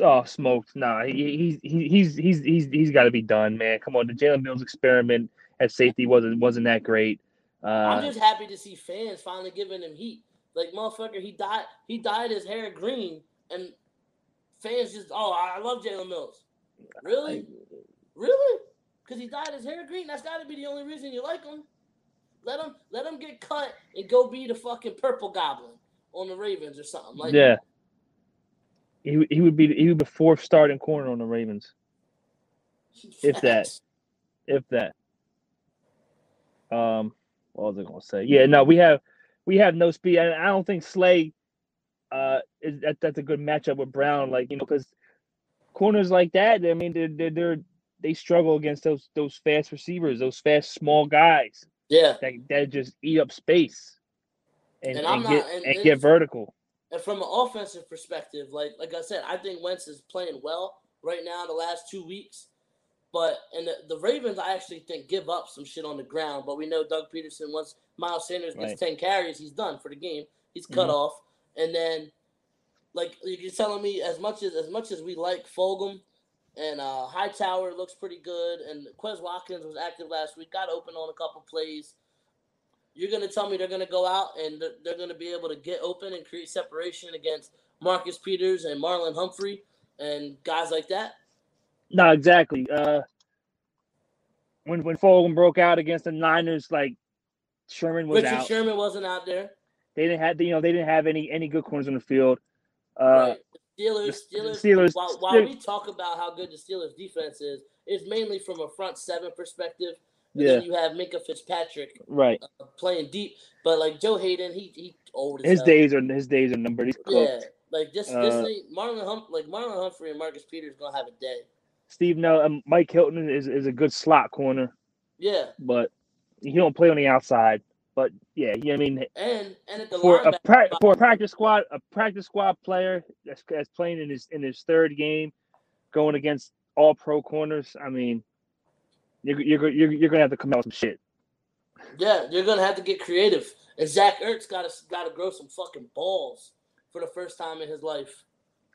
S2: Oh, smoked. Nah, he, he, he he's he's he's he's got to be done, man. Come on, the Jalen Mills experiment at safety wasn't wasn't that great.
S1: I'm
S2: Uh,
S1: just happy to see fans finally giving him heat. Like motherfucker, he died. he dyed his hair green, and fans just oh I love Jalen Mills. Really, really? Because he dyed his hair green. That's got to be the only reason you like him. Let him let him get cut and go be the fucking purple goblin on the Ravens or something. Like
S2: yeah, he would- he would be he would be fourth starting corner on the Ravens, if that. If that. Um, what was I gonna say? Yeah, no, we have we have no speed, and I don't think Slay, uh, is that that's a good matchup with Brown. Like you know, because corners like that, I mean, they're, they're they're they struggle against those those fast receivers, those fast small guys
S1: Yeah,
S2: that that just eat up space and,
S1: And
S2: and,
S1: I'm
S2: get
S1: not- and
S2: and get vertical.
S1: and from an offensive perspective, like like I said, I think Wentz is playing well right now. The last two weeks, But and the, the Ravens, I actually think give up some shit on the ground. But we know Doug Pederson once Miles Sanders gets
S2: Right.
S1: ten carries, he's done for the game. He's cut
S2: Mhm.
S1: off. And then, like you're telling me, as much as as much as we like Fulgham and uh, Hightower looks pretty good, and Quez Watkins was active last week, got open on a couple plays. You're gonna tell me they're gonna go out and they're, they're gonna be able to get open and create separation against Marcus Peters and Marlon Humphrey and guys like that?
S2: No, exactly. Uh, when when Fulgham broke out against the Niners, like Sherman was
S1: Richard
S2: out.
S1: Sherman wasn't out there.
S2: They didn't have you know they didn't have any any good corners on the field. Uh,
S1: right. Steelers, Steelers.
S2: Steelers-
S1: while, while
S2: Steelers-
S1: we talk about how good the Steelers defense is, it's mainly from a front seven perspective. And
S2: Yeah.
S1: then you have Minkah Fitzpatrick
S2: right.
S1: uh, playing deep, but like Joe Haden, he he old
S2: His
S1: hell.
S2: days are his days are numbered. He's
S1: Yeah, like this
S2: Uh,
S1: this ain't Marlon Hum like Marlon Humphrey and Marcus Peters gonna have a day.
S2: Steve no um, Mike Hilton is, is a good slot corner,
S1: Yeah,
S2: but he don't play on the outside. But yeah, he, I mean
S1: and and at the
S2: for a pra- for a practice squad a practice squad player that's, that's playing in his in his third game, going against all pro corners. I mean, you're you're you're, you're gonna have to come out with some shit.
S1: Yeah, you're gonna have to get creative. And Zach Ertz gotta gotta grow some fucking balls for the first time in his life.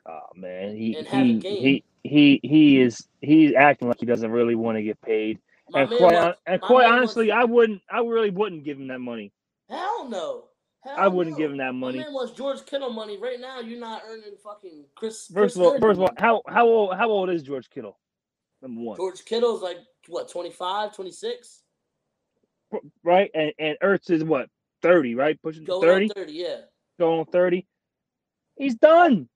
S2: Oh man, he
S1: And have a
S2: he,
S1: game.
S2: he he he is he's acting like he doesn't really want to get paid.
S1: My
S2: and quite and quite honestly, I wouldn't I really wouldn't give him that money.
S1: hell no. Hell
S2: I wouldn't
S1: no.
S2: give him that
S1: My
S2: money.
S1: man wants George Kittle money right now. You're not earning fucking Chris.
S2: First
S1: Chris
S2: of all, first of all, how how old how old is George Kittle? Number one,
S1: George Kittle's like what 25, 26?
S2: right? And and Ertz is what thirty, right? Pushing
S1: Going
S2: thirty,
S1: 30, yeah.
S2: going thirty. He's done.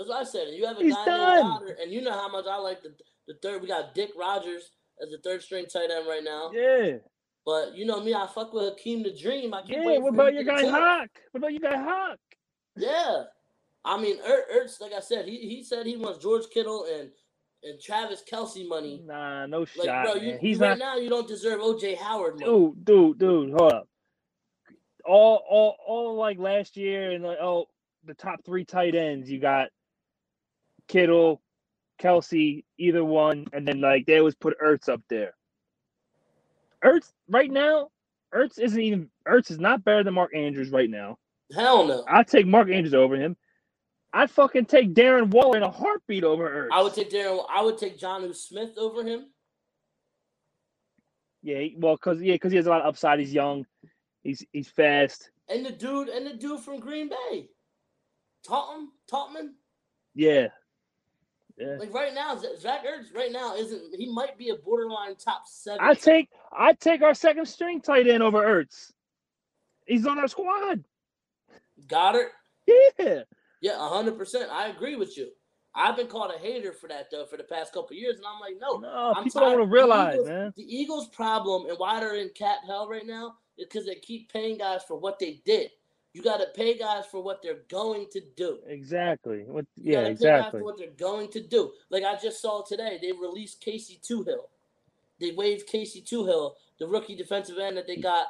S1: That's what I said. And you have a
S2: He's
S1: guy named Goedert, and you know how much I like the the third. We got Dick Rodgers as the third string tight end right now.
S2: Yeah,
S1: But you know me, I fuck with Hakeem the Dream. I
S2: yeah. What about your guy. Hawk? What about your guy Hawk?
S1: Yeah, I mean, er, Ertz, like I said, he, he said he wants George Kittle and and Travis Kelce money.
S2: Nah, no
S1: Like,
S2: shot,
S1: bro, you,
S2: He's
S1: right
S2: not.
S1: now you don't deserve OJ Howard money.
S2: Dude, dude, dude, hold up. All, all, all like last year, and like, oh, the top three tight ends. You got Kittle, Kelce, either one, and then like they always put Ertz up there. Ertz right now, Ertz isn't even. Ertz is not better than Mark Andrews right now.
S1: Hell no.
S2: I'd take Mark Andrews over him. I'd fucking take Darren Waller in a heartbeat over Ertz.
S1: I would take Darren. I would take Jonnu Smith over him.
S2: Yeah, well, cause yeah, cause he has a lot of upside. He's young. He's he's fast.
S1: And the dude, and the dude from Green Bay, Taunton, Tautman.
S2: Yeah. Yeah.
S1: Like right now, Z- Zach Ertz right now isn't. He might be a borderline top seven.
S2: I take I take our second string tight end over Ertz. He's on our squad.
S1: Goedert.
S2: Yeah.
S1: Yeah, hundred percent. I agree with you. I've been called a hater for that though for the past couple years, and I'm like, no.
S2: No,
S1: I'm
S2: people don't
S1: tired.
S2: want to
S1: The
S2: realize,
S1: Eagles-
S2: man.
S1: The Eagles' problem and why they're in cap hell right now is because they keep paying guys for what they did. You got to pay guys for what they're going to do.
S2: Exactly. What?
S1: You
S2: Yeah, exactly.
S1: for what they're going to do. Like I just saw today, they released Casey Toohill. They waived Casey Toohill, the rookie defensive end that they got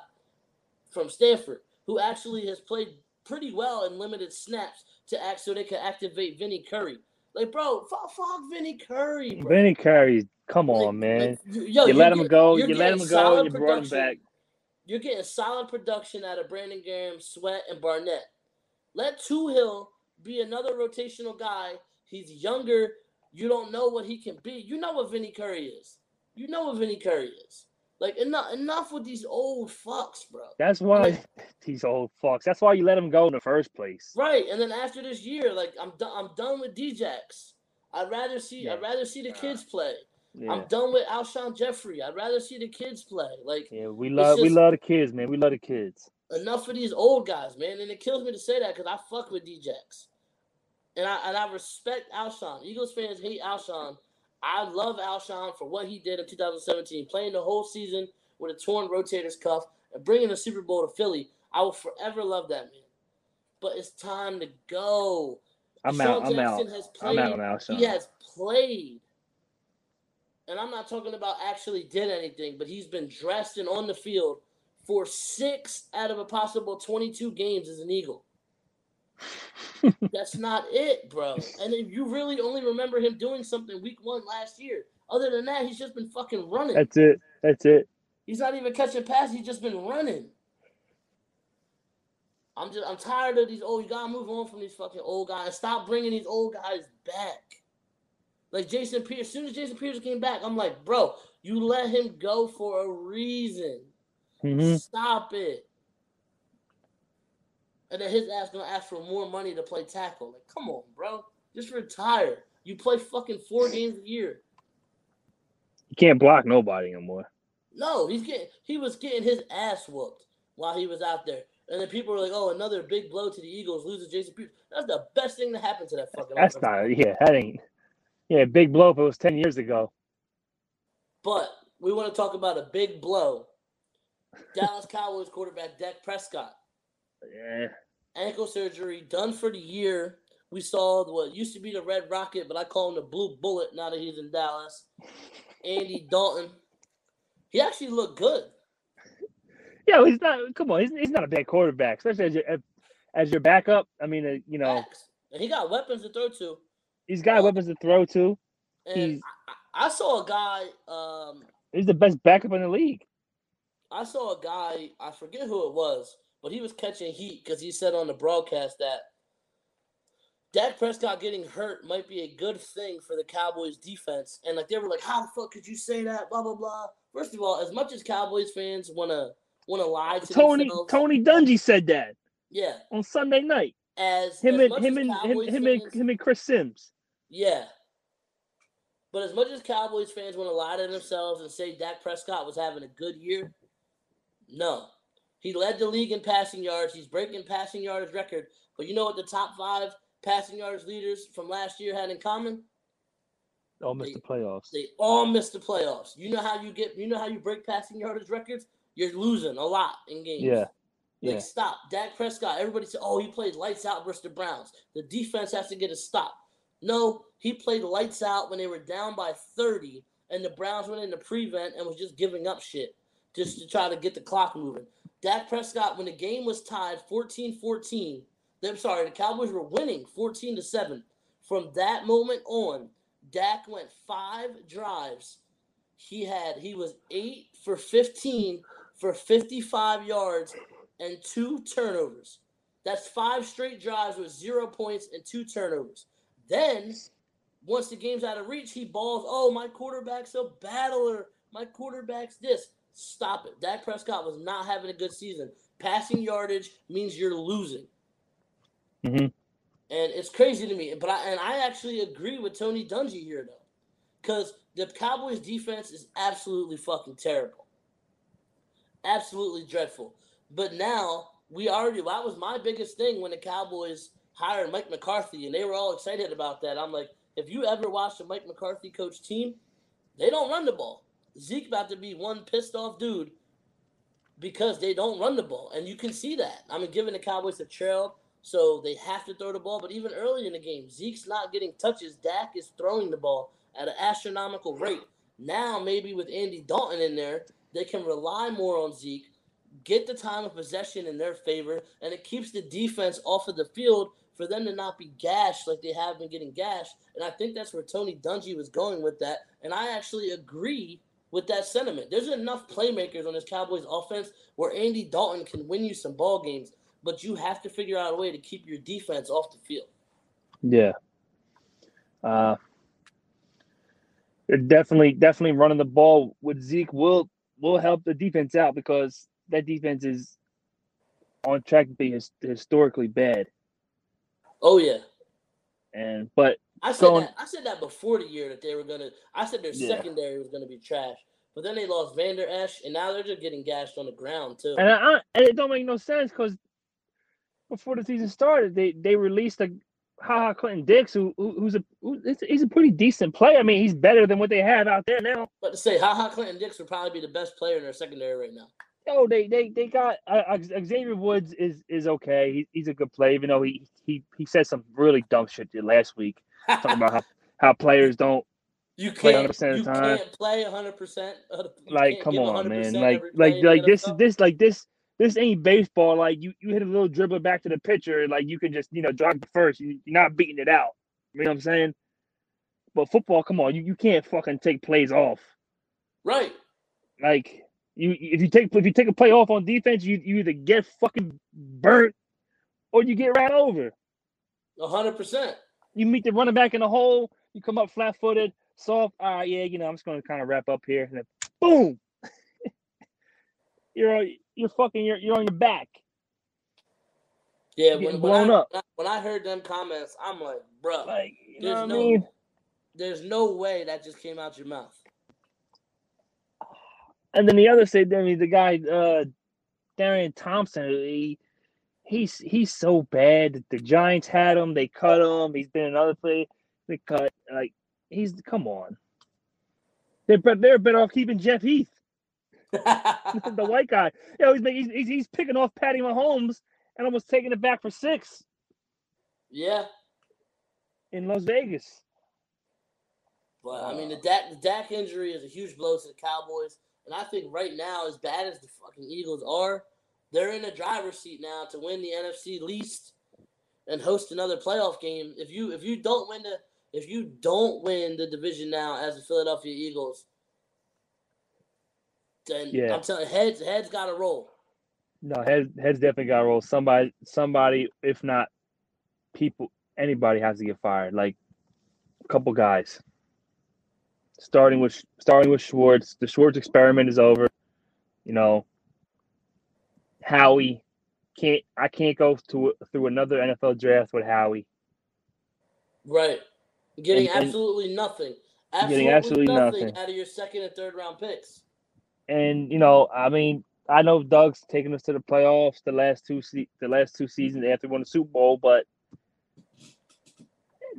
S1: from Stanford, who actually has played pretty well in limited snaps to act so they could activate Vinny Curry. Like, bro, fuck, fuck Vinny Curry, bro.
S2: Vinny Curry, come
S1: Like-
S2: on, man.
S1: like, yo,
S2: you
S1: you're
S2: let him go.
S1: you're
S2: let him go. You brought him back.
S1: You're getting solid production out of Brandon Graham, Sweat, and Barnett. Let Toohill be another rotational guy. He's younger. You don't know what he can be. You know what Vinny Curry is. You know what Vinny Curry is. Like enough, enough with these old fucks, bro.
S2: That's why these old fucks. That's why you let him go in the first place.
S1: Right, and then after this year, like I'm done. I'm done with Djax. I'd rather see.
S2: Yeah.
S1: I'd rather see the kids play.
S2: Yeah.
S1: I'm done with Alshon Jeffery. I'd rather see the kids play. Like
S2: Yeah, we love we love the kids, man. We love the kids.
S1: enough of these old guys, man. And it kills me to say that because I fuck with Djax. And I and I respect Alshon. Eagles fans hate Alshon. I love Alshon for what he did in 2017, playing the whole season with a torn rotator's cuff and bringing the Super Bowl to Philly. I will forever love that man. But it's time to go.
S2: I'm
S1: Sean
S2: out. I'm out.
S1: Jackson has
S2: I'm
S1: played.
S2: out now, Sean.
S1: He has played. And I'm not talking about actually did anything, but he's been dressed and on the field for six out of a possible 22 games as an Eagle. That's not it, bro. And if you really only remember him doing something week one last year, Other than that, he's just been fucking running.
S2: That's it. That's it.
S1: He's not even catching passes. He's just been running. I'm just I'm tired of these old. You gotta move on from these fucking old guys. Stop bringing these old guys back. Like Jason Pierce. As soon as Jason Pierce came back, I'm like, bro, you let him go for a reason.
S2: hmm
S1: Stop it. And then his ass gonna ask for more money to play tackle. Like, come on, bro. Just retire. You play fucking four games a year.
S2: You can't block nobody anymore.
S1: No, he's getting he was getting his ass whooped while he was out there. And then people were like, "Oh, another big blow to the Eagles, losing Jason Pierce." That's the best thing that happened to that fucking.
S2: That's
S1: offense.
S2: not. Yeah, that ain't. Yeah, big blow if it was ten years ago.
S1: But we want to talk about a big blow. Dallas Cowboys quarterback Dak Prescott,
S2: Yeah.
S1: ankle surgery done for the year. We saw what used to be the Red Rocket, but I call him the Blue Bullet now that he's in Dallas. Andy Dalton. He actually looked good.
S2: Yeah, he's not. Come on, he's, he's not a bad quarterback, especially as your as, as your backup. I mean, uh, you know,
S1: Facts. And he got weapons to throw to.
S2: He's got weapons to throw to. He's-
S1: I, I saw a guy. Um,
S2: He's the best backup in the league.
S1: I saw a guy. I forget who it was, but he was catching heat because he said on the broadcast that Dak Prescott getting hurt might be a good thing for the Cowboys defense. And like they were like, "How the fuck could you say that?" Blah blah blah. First of all, as much as Cowboys fans wanna wanna lie to
S2: Tony
S1: themselves,
S2: Tony Dungy said that
S1: yeah,
S2: on Sunday night.
S1: as
S2: Him
S1: as
S2: and him and him, him and him and Chris Sims.
S1: Yeah. But as much as Cowboys fans want to lie to themselves and say Dak Prescott was having a good year, no. He led the league in passing yards. He's breaking passing yards record. But you know what the top five passing yards leaders from last year had in common?
S2: Oh, missed the playoffs.
S1: They all missed the playoffs. You know how you get you know how you break passing yardage records? You're losing a lot in games.
S2: Yeah.
S1: Like,
S2: Yeah.
S1: stop. Dak Prescott, everybody said, oh, he played lights out versus the Browns. The defense has to get a stop. No, he played lights out when they were down by 30, and the Browns went into prevent and was just giving up shit just to try to get the clock moving. Dak Prescott, when the game was tied 14 14, I'm sorry, the Cowboys were winning 14 to 7. From that moment on, Dak went five drives. He had he was eight for 15 for 55 yards and two turnovers. That's five straight drives with zero points and two turnovers. Then, once the game's out of reach, he balls. Oh, my quarterback's a battler. My quarterback's this. Stop it. Dak Prescott was not having a good season. Passing yardage means you're losing.
S2: Mhm.
S1: And it's crazy to me. But I and I actually agree with Tony Dungy here though. Because the Cowboys defense is absolutely fucking terrible. Absolutely dreadful. But now we already that was my biggest thing when the Cowboys hired Mike McCarthy and they were all excited about that. I'm like, if you ever watched a Mike McCarthy coach team, they don't run the ball. Zeke about to be one pissed off dude because they don't run the ball. And you can see that. I mean, giving the Cowboys a trail, so they have to throw the ball. But even early in the game, Zeke's not getting touches. Dak is throwing the ball at an astronomical rate. Now, maybe with Andy Dalton in there, they can rely more on Zeke, get the time of possession in their favor, and it keeps the defense off of the field for them to not be gashed like they have been getting gashed. And I think that's where Tony Dungy was going with that. And I actually agree with that sentiment. There's enough playmakers on this Cowboys offense where Andy Dalton can win you some ball games, but you have to figure out a way to keep your defense off the field.
S2: Yeah. Uh, definitely definitely running the ball with Zeke will will help the defense out because that defense is on track to be his, historically bad.
S1: Oh yeah.
S2: And but
S1: I said
S2: Going-
S1: that I said that before the year that they were gonna I said their
S2: Yeah.
S1: secondary was gonna be trash. But then they lost Vander Esch and now they're just getting gashed on the ground too.
S2: and I, and it don't make no sense because before the season started, they they released a Ha Ha Clinton-Dix who, who who's a who, he's a- he's a pretty decent player. I mean, he's better than what they have out there now.
S1: But to say Ha Ha Clinton-Dix would probably be the best player in their secondary right now.
S2: Oh, they they they got uh, Xavier Woods is is okay. He, he's a good player, even though he he he said some really dumb shit last week talking about how, how players don't
S1: you
S2: play
S1: can't
S2: 100% of
S1: you
S2: the time.
S1: can't play hundred percent.
S2: like come on, man. Like like like this this like this this ain't baseball. Like you you hit a little dribbler back to the pitcher, like you can just you know drop the first. You, you're not beating it out. You know what I'm saying? But football, come on, you, you can't fucking take plays off.
S1: Right.
S2: Like you if you take if you take a play off on defense, you, you either get fucking burnt or you get ran over.
S1: A hundred percent.
S2: You meet the running back in the hole, you come up flat footed, soft. All right, yeah, you know, I'm just gonna kind of wrap up here, and then boom, you're you're fucking you're you're on your back.
S1: Yeah, when,
S2: getting
S1: when, I,
S2: blown up.
S1: when I- heard them comments, I'm like, bro,
S2: Like you
S1: There's
S2: know what
S1: no-
S2: I mean?
S1: there's no way that just came out your mouth.
S2: And then the other side, I mean, the guy uh Darian Thompson, he he's he's so bad. The Giants had him, they cut him. He's been another play, they cut. Like he's come on. They're they're better off keeping Jeff Heath, the white guy. You know, he's, he's he's he's picking off Patty Mahomes and almost taking it back for six
S1: yeah,
S2: in Las Vegas.
S1: but I mean, the Dak, the Dak injury is a huge blow to the Cowboys, and I think right now, as bad as the fucking Eagles are, they're in the driver's seat now to win the NFC least and host another playoff game. If you if you don't win the if you don't win the division now as the Philadelphia Eagles, then
S2: Yeah.
S1: I'm telling heads heads got to roll.
S2: No, heads heads definitely got to roll. Somebody, somebody, if not people, anybody has to get fired. Like a couple guys. Starting with starting with Schwartz. The Schwartz experiment is over. You know, Howie can't. I can't go to through another NFL draft with Howie.
S1: Right. Getting
S2: And- and-
S1: absolutely nothing. Absolutely,
S2: Getting absolutely
S1: nothing,
S2: nothing.
S1: out of your second and third round picks.
S2: And you know, I mean, I know Doug's taking us to the playoffs the last two se- the last two seasons after we won the Super Bowl, but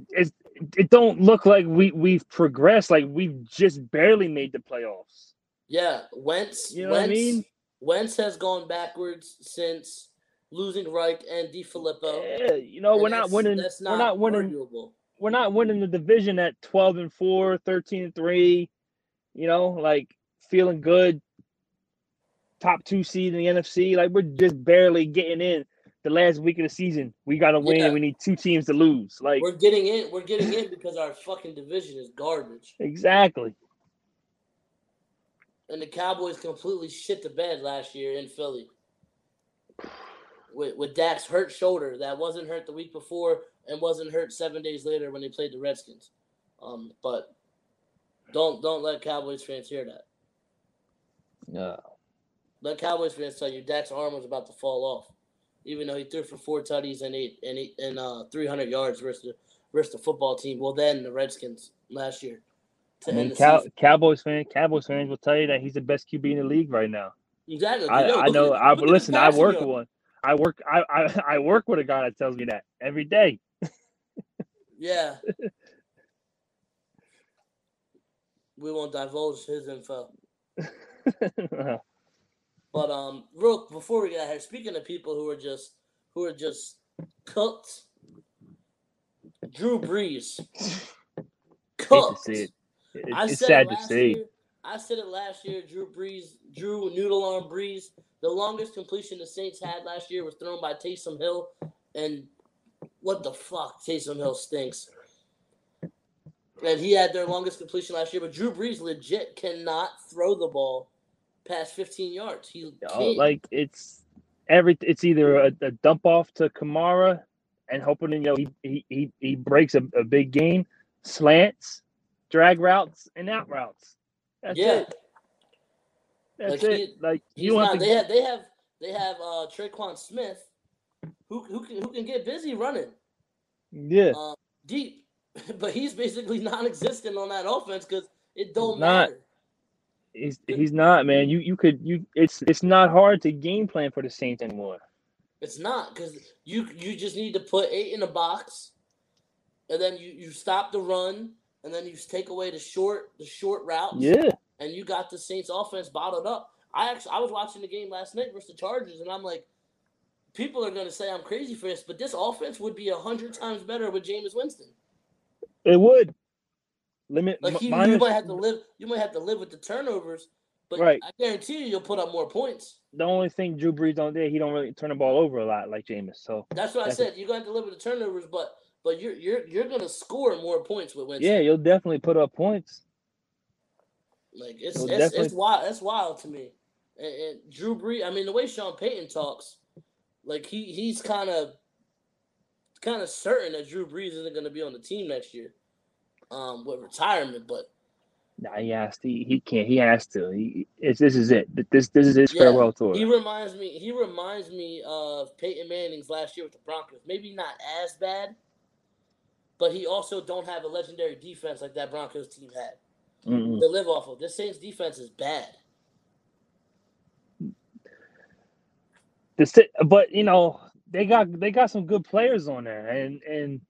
S2: it's, it don't look like we we've progressed. Like we've just barely made the playoffs.
S1: Yeah, Wentz.
S2: You know what I mean?
S1: Wentz has gone backwards since losing Reich and DeFilippo.
S2: Yeah, you know, we're not winning.
S1: That's
S2: we're not winning.
S1: arguable.
S2: We're not winning the division at 12 and 4, 13 and 3. You know, like feeling good. Top two seed in the NFC. Like we're just barely getting in the last week of the season. We got to win.
S1: Yeah.
S2: and We need two teams to lose. Like
S1: We're getting in. We're getting in because our fucking division is garbage,
S2: exactly.
S1: and the Cowboys completely shit the bed last year in Philly. With with Dak's hurt shoulder that wasn't hurt the week before and wasn't hurt seven days later when they played the Redskins. Um, but don't don't let Cowboys fans hear that.
S2: No.
S1: Let Cowboys fans tell you Dak's arm was about to fall off, even though he threw for four tutties and eight and eight, and uh, 300 yards versus the versus the football team. Well, then the Redskins last year
S2: I mean, Cow- Cowboys fan, Cowboys fans will tell you that he's the best QB in the league right now.
S1: Exactly.
S2: I, I know.
S1: at-
S2: I listen. I work with one. I work. I, I I work with a guy that tells me that every day.
S1: Yeah. we won't divulge his info. But um, real before we get here, speaking of people who are just who are just cooked, Drew Brees, cooked.
S2: see it. It-
S1: I
S2: it's
S1: said
S2: sad
S1: it
S2: to see.
S1: year. I said it last year. Drew Brees, Drew Noodle Arm Brees. The longest completion the Saints had last year was thrown by Taysom Hill, and what the fuck, Taysom Hill stinks. And he had their longest completion last year, but Drew Brees legit cannot throw the ball past 15 yards. He
S2: know, like it's every. It's either a, a dump off to Kamara and hoping you know he he he, he breaks a, a big game, slants, drag routes, and out routes. That's
S1: yeah,
S2: it. That's
S1: Like,
S2: it.
S1: he-
S2: like you want
S1: not.
S2: to
S1: They have they have they have uh, Tre'Quan Smith, who who can who can get busy running.
S2: yeah.
S1: uh, deep, but he's basically non-existent on that offense because it don't matter.
S2: He's he's not man. You you could you. It's it's not hard to game plan for the Saints anymore.
S1: It's not because you you just need to put eight in a box, and then you you stop the run, and then you take away the short the short routes.
S2: Yeah.
S1: and you got the Saints offense bottled up. I actually I was watching the game last night versus the Chargers, and I'm like, people are gonna say I'm crazy for this, but this offense would be a hundred times better with Jameis Winston.
S2: It would limit.
S1: Like he, you might have to live, you might have to live with the turnovers, but
S2: Right.
S1: I guarantee you, you'll put up more points.
S2: the only thing Drew Brees don't do, he don't really turn the ball over a lot like Jameis. So
S1: That's what I
S2: That's
S1: said. You're gonna have to live with the turnovers, but but you're you're you're gonna score more points with Winston.
S2: yeah, you'll definitely put up points.
S1: Like it's
S2: You'll
S1: it's,
S2: definitely-
S1: it's wild. That's wild to me. And, and Drew Brees, I mean, the way Sean Payton talks, like he he's kind of kind of certain that Drew Brees isn't going to be on the team next year, um, with retirement. But
S2: Nah, he has to. He, he can't. He has to. He, it's this is it. This this is his
S1: Yeah,
S2: farewell tour.
S1: he reminds me he reminds me of Peyton Manning's last year with the Broncos. Maybe not as bad, but he also don't have a legendary defense like that Broncos team had
S2: Mm-mm.
S1: to live off of. This Saints defense is bad.
S2: The but you know they got they got some good players on there, and and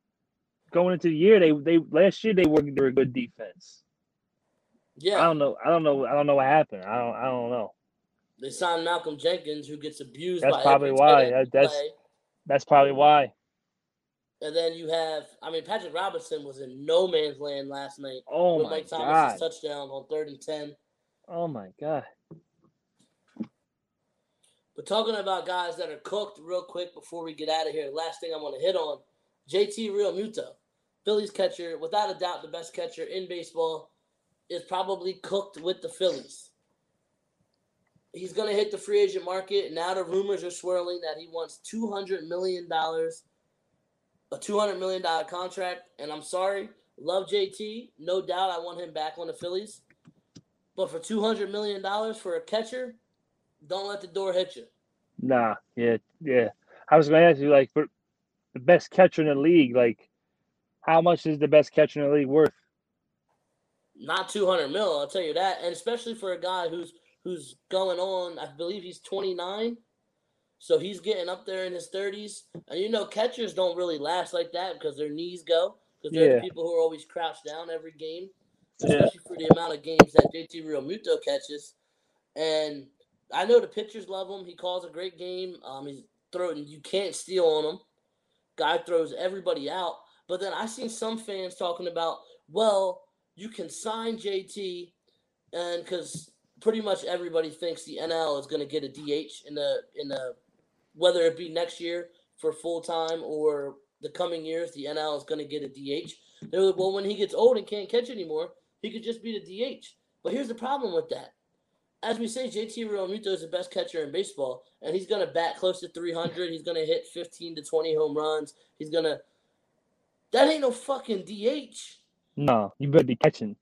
S2: going into the year they they last year they were they were a good defense.
S1: Yeah, I
S2: don't know. I don't know. I don't know what happened. I don't. I don't know.
S1: they signed Malcolm Jenkins, who gets abused.
S2: That's
S1: by
S2: probably why. That- that's-
S1: play.
S2: That's probably why.
S1: And then you have, I mean, Patrick Robinson was in no man's land last night
S2: Oh
S1: with
S2: my
S1: Mike touchdown on third and ten.
S2: Oh my god.
S1: But talking about guys that are cooked real quick before we get out of here, last thing I want to hit on JT Realmuto, Phillies catcher, without a doubt the best catcher in baseball, is probably cooked with the Phillies. He's going to hit the free agent market. Now the rumors are swirling that he wants $200 million, a $200 million contract. And I'm sorry, love JT. No doubt I want him back on the Phillies. But for $200 million for a catcher, don't let the door hit you.
S2: Nah. Yeah. Yeah. I was going to ask you, like, for the best catcher in the league, like, how much is the best catcher in the league worth?
S1: Not 200 mil, I'll tell you that. And especially for a guy who's who's going on, I believe he's 29. So he's getting up there in his 30s. And you know, catchers don't really last like that because their knees go. Because they're
S2: Yeah.
S1: the people who are always crouched down every game.
S2: Yeah.
S1: Especially for the amount of games that JT Realmuto catches. And I know the pitchers love him. He calls a great game. Um, he's throwing you can't steal on him. Guy throws everybody out. But then I seen some fans talking about, well, you can sign JT, and because pretty much everybody thinks the NL is going to get a DH in the in the whether it be next year for full time or the coming years, the NL is going to get a DH. They're like, well, when he gets old and can't catch anymore, he could just be the DH. But here's the problem with that. As we say, JT Realmuto is the best catcher in baseball, and he's going to bat close to 300. He's going to hit 15 to 20 home runs. He's going to. That ain't no fucking DH.
S2: No, you better be catching.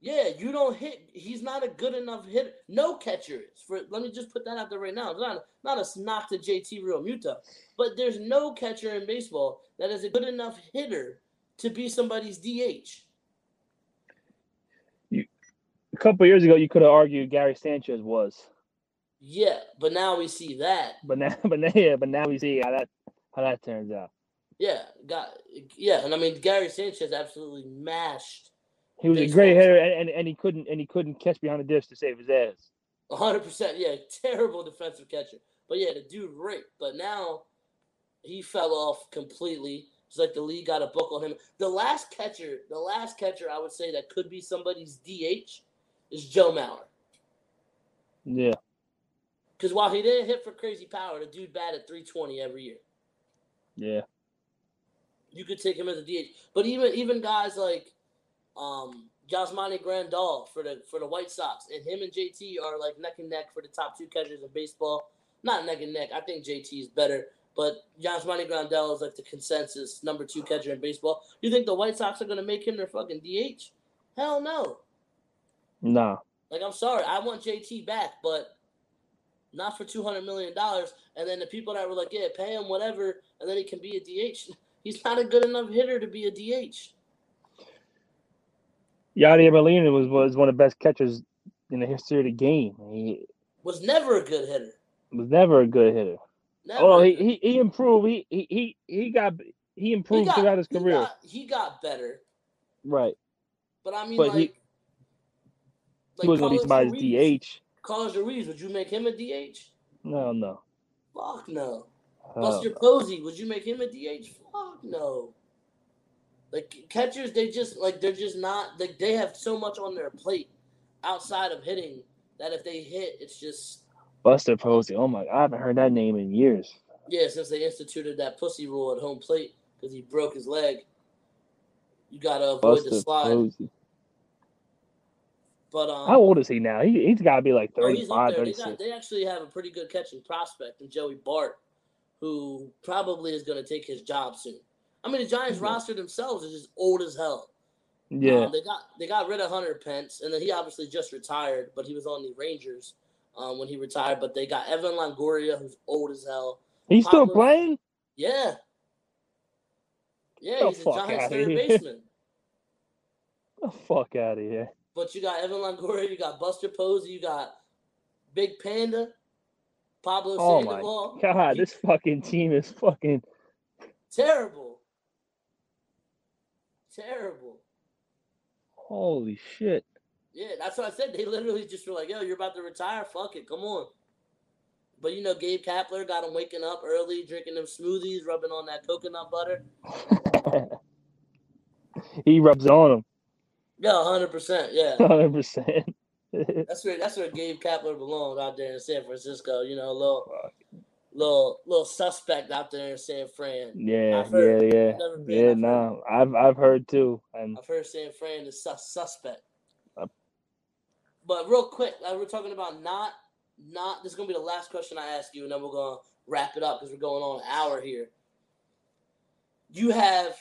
S1: Yeah, you don't hit. He's not a good enough hitter. No catcher is. For let me just put that out there right now. It's not not a knock to JT Realmuto, but there's no catcher in baseball that is a good enough hitter to be somebody's DH.
S2: You, A couple years ago, you could have argued Gary Sanchez was,
S1: Yeah, but now we see that.
S2: but now, but now, yeah, but now we see how that how that turns out.
S1: Yeah, got yeah, and I mean Gary Sanchez absolutely mashed
S2: He was a great hitter, and, and, and he couldn't and he couldn't catch behind the dish to save his ass.
S1: hundred percent. Yeah, terrible defensive catcher. But yeah, the dude great. But now he fell off completely. It's like the league got a book on him. The last catcher, the last catcher I would say that could be somebody's DH is Joe Mauer.
S2: Yeah,
S1: Because while he didn't hit for crazy power, the dude batted 320 every year.
S2: yeah,
S1: You could take him as a DH. But even even guys like um Yasmani Grandal for the for the White Sox and him and JT are like neck and neck for the top two catchers in baseball. Not neck and neck. I think JT is better, but Yasmani Grandal is like the consensus number two catcher in baseball. You think the White Sox are gonna make him their fucking DH? Hell no.
S2: nah.
S1: Like I'm sorry, I want JT back, but not for two hundred million dollars. And then the people that were like, "Yeah, pay him whatever," and then he can be a DH. He's not a good enough hitter to be a DH.
S2: Yadier Molina was was one of the best catchers in the history of the game. He
S1: Was never a good hitter.
S2: was never a good hitter.
S1: Never.
S2: Oh, he, he he improved. He he he he got he
S1: he
S2: improved
S1: got-
S2: throughout his
S1: he
S2: career.
S1: got- He got, better,
S2: right.
S1: but I mean,
S2: But
S1: like,
S2: he-
S1: like
S2: he wasn't gonna be somebody's. DH.
S1: Carlos Ruiz, would you make him a DH?
S2: No, no.
S1: Fuck no.
S2: Uh,
S1: Buster Posey, would you make him a DH? Fuck no. Like catchers, they just like they're just not like they have so much on their plate outside of hitting that if they hit, it's just
S2: Buster Posey. Oh my! God, I haven't heard that name in years.
S1: Yeah, since they instituted that pussy rule at home plate because he broke his leg. You gotta avoid
S2: Buster
S1: the slide.
S2: Posey.
S1: But um,
S2: How old is he now? He he's got to be like
S1: Oh, he's up
S2: 35,
S1: there. They, got, they actually have a pretty good catching prospect in Joey Bart, who probably is going to take his job soon. I mean, the Giants
S2: Mhm.
S1: roster themselves is just old as hell.
S2: Yeah,
S1: Um, they got they got rid of Hunter Pence, and then he obviously just retired, but he was on the Rangers um, when he retired. But they got Evan Longoria, who's old as hell.
S2: he's still playing.
S1: Yeah, yeah,
S2: The
S1: he's a Giants third
S2: here.
S1: baseman.
S2: The fuck out of here!
S1: But you got Evan Longoria, you got Buster Posey, you got Big Panda, Pablo
S2: Oh my
S1: Sandoval.
S2: God,
S1: You-
S2: this fucking team is fucking.
S1: Terrible. Terrible.
S2: Holy shit!
S1: Yeah, that's what I said. They literally just were like, yo, you're about to retire? Fuck it. Come on. But you know, Gabe Kapler got him waking up early, drinking them smoothies, rubbing on that coconut butter.
S2: he rubs on him,
S1: Yeah, 100%. Yeah.
S2: hundred percent.
S1: That's where that's where Gabe Kapler belongs out there in San Francisco. You know, a little little little suspect out there in San Fran.
S2: Yeah, yeah, yeah,
S1: been.
S2: yeah.
S1: I've heard.
S2: No, I've I've heard too, and
S1: I've heard San Fran is sus- suspect. But real quick, like we're talking about not not this is gonna be the last question I ask you, and then we're gonna wrap it up because we're going on an hour here. You have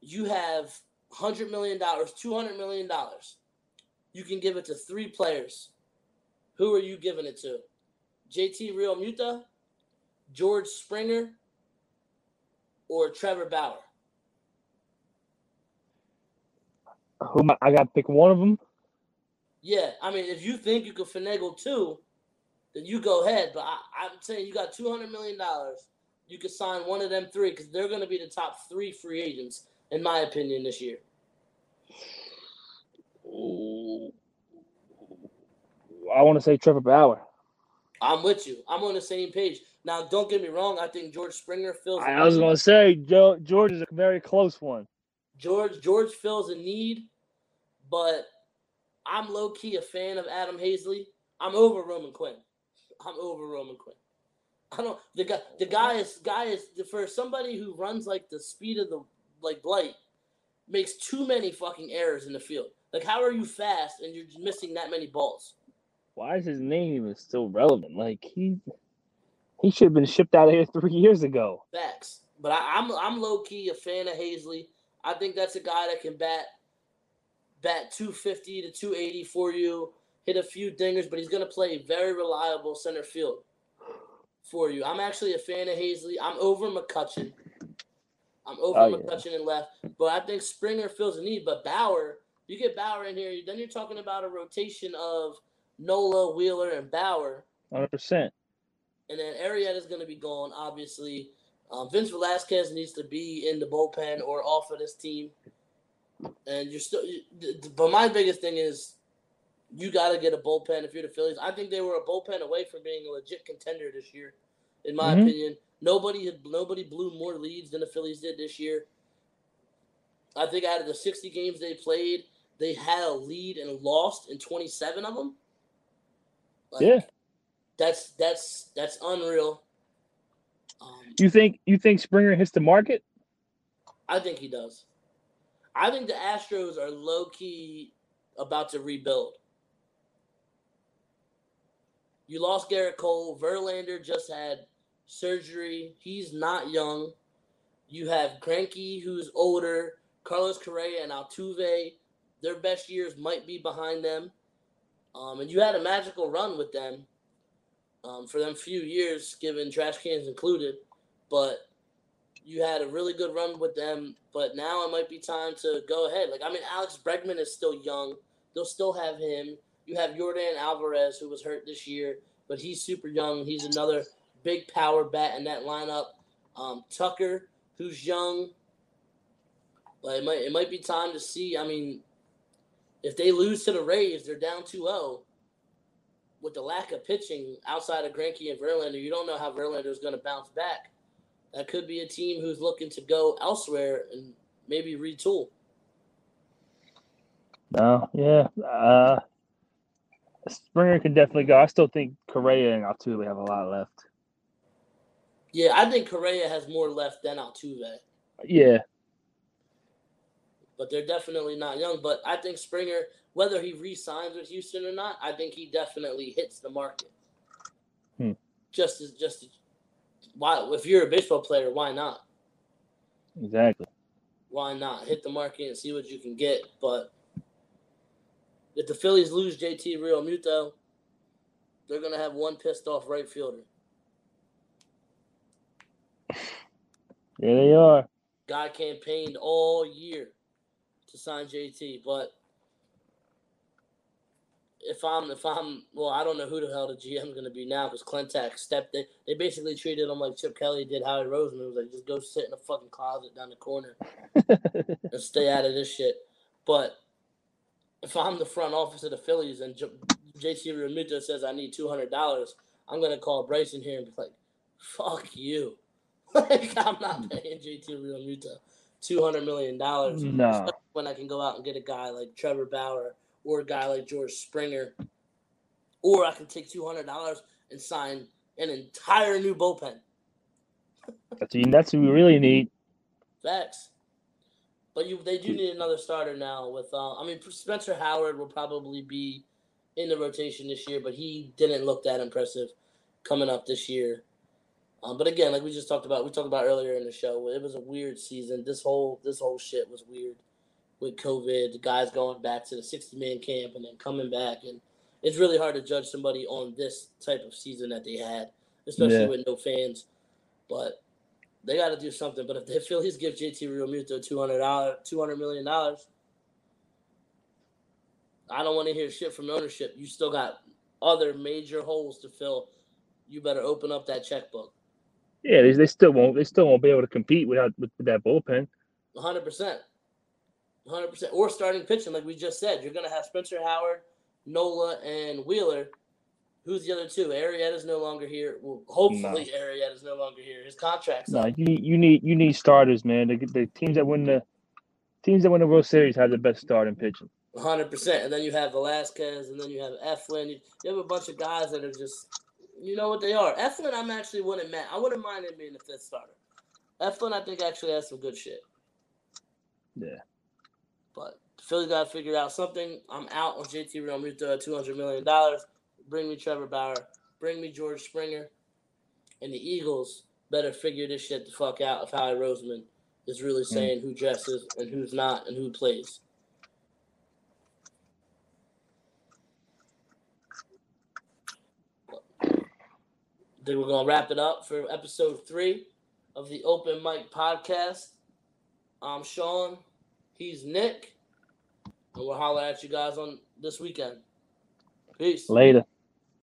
S1: you have hundred million dollars, two hundred million dollars. You can give it to three players. Who are you giving it to? JT Realmuto, George Springer, or Trevor Bauer?
S2: who am I, I got to pick one of them.
S1: Yeah, I mean, if you think you could finagle two, then you go ahead. But I, I'm saying you got two hundred million dollars. You could sign one of them three because they're going to be the top three free agents, in my opinion, this year.
S2: I want to say Trevor Bauer.
S1: I'm with you. I'm on the same page. Now, don't get me wrong. I think George Springer fills. a
S2: I was going to say Joe, George is a very close one.
S1: George George fills a need, but I'm low key a fan of Adam Haseley. I'm over Roman Quinn. I'm over Roman Quinn. I don't the guy the guy is guy is for somebody who runs like the speed of the like light makes too many fucking errors in the field. Like how are you fast and you're missing that many balls?
S2: Why is his name even still relevant? Like he he should have been shipped out of here three years ago.
S1: Facts. But I, I'm I'm low key a fan of Haseley. I think that's a guy that can bat bat 250 to 280 for you, hit a few dingers, but he's gonna play very reliable center field for you. I'm actually a fan of Haseley. I'm over McCutcheon. I'm over
S2: Oh, yeah.
S1: McCutcheon and left, but I think Springer fills a need. But Bauer, you get Bauer in here, then you're talking about a rotation of Nola, Wheeler, and Bauer.
S2: Hundred percent.
S1: And then is going to be gone, obviously. Um, Vince Velasquez needs to be in the bullpen or off of this team. And you're still, you- th- th- but my biggest thing is you got to get a bullpen if you're the Phillies. I think they were a bullpen away from being a legit contender this year, in my
S2: Mhm.
S1: opinion. Nobody had nobody blew more leads than the Phillies did this year. I think out of the 60 games they played, they had a lead and lost in 27 of them. Like,
S2: Yeah.
S1: that's that's that's unreal. Um,
S2: You think you think Springer hits the market?
S1: I think he does. I think the Astros are low key about to rebuild. You lost Gerrit Cole. Verlander just had surgery. He's not young. You have Greinke, who's older. Carlos Correa and Altuve. Their best years might be behind them. Um, and you had a magical run with them um, for them few years, given trash cans included. But you had a really good run with them, but now it might be time to go ahead. Like I mean, Alex Bregman is still young; they'll still have him. You have Jordan Alvarez, who was hurt this year, but he's super young. He's another big power bat in that lineup. Um, Tucker, who's young, but it might it might be time to see. I mean, if they lose to the Rays, they're down 2-0. With the lack of pitching outside of Greinke and Verlander, you don't know how Verlander is going to bounce back that could be a team who's looking to go elsewhere and maybe retool.
S2: No. Yeah. Uh, Springer can definitely go. I still think Correa and Altuve have a lot left.
S1: Yeah, I think Correa has more left than Altuve.
S2: Yeah,
S1: but they're definitely not young. But I think Springer, whether he re-signs with Houston or not, I think he definitely hits the market.
S2: Hmm.
S1: Just as just as, why if you're a baseball player, why not?
S2: exactly.
S1: Why not hit the market and see what you can get? But if the Phillies lose JT Realmuto, they're gonna have one pissed off right fielder.
S2: There they are.
S1: Guy campaigned all year to sign JT, but if I'm if I'm well, I don't know who the hell the GM is going to be now because Klentak stepped in. They basically treated him like Chip Kelly did Howie Roseman. It was like just go sit in a fucking closet down the corner and stay out of this shit. But if I'm the front office of the Phillies and J- JT Realmuto says I need two hundred dollars, I'm gonna call Bryson here and be like, "Fuck you." like I'm not hmm. paying JT Realmuto two hundred million dollars
S2: no.
S1: when I can go out and get a guy like Trevor Bauer or a guy like George Springer, or I can take two hundred dollars and sign an entire new bullpen.
S2: That's what, that's what we really need.
S1: Facts. But you, they do need another starter now. With uh, I mean, Spencer Howard will probably be in the rotation this year, but he didn't look that impressive coming up this year. Um, but again, like we just talked about, we talked about earlier in the show, it was a weird season. This whole this whole shit was weird with COVID. The guys going back to the sixty man camp and then coming back, and it's really hard to judge somebody on this type of season that they had, especially
S2: Yeah.
S1: with no fans. But they got to do something. But if the Phillies give JT Realmuto two hundred dollars, two hundred million dollars, I don't want to hear shit from ownership. You still got other major holes to fill. You better open up that checkbook.
S2: Yeah, they, they still won't. They still won't be able to compete without with, with that bullpen.
S1: hundred percent, hundred percent. Or starting pitching, like we just said, you're gonna have Spencer Howard, Nola, and Wheeler. Who's the other two? Arrieta's no longer here. Well, hopefully Arrieta's no longer here. His contract's
S2: No,
S1: up.
S2: you need you need you need starters, man. The, the teams that win the teams that win the World Series have the best starting pitching.
S1: hundred percent. And then you have Velasquez, and then you have Eflin. You have a bunch of guys that are just, you know what they are. Eflin, I'm actually wouldn't mind. I wouldn't mind him being the fifth starter. Eflin, I think actually has some good shit.
S2: Yeah.
S1: But Philly got to figure out something. I'm out on JT Realmuto at two hundred million dollars. Bring me Trevor Bauer. Bring me George Springer. And the Eagles better figure this shit the fuck out if Howie Roseman is really hmm. saying who dresses and who's not and who plays. Think we're gonna wrap it up for episode three of the Open Mic Podcast. I'm Sean. He's Nick. And we'll holler at you guys on this weekend. Peace.
S2: Later.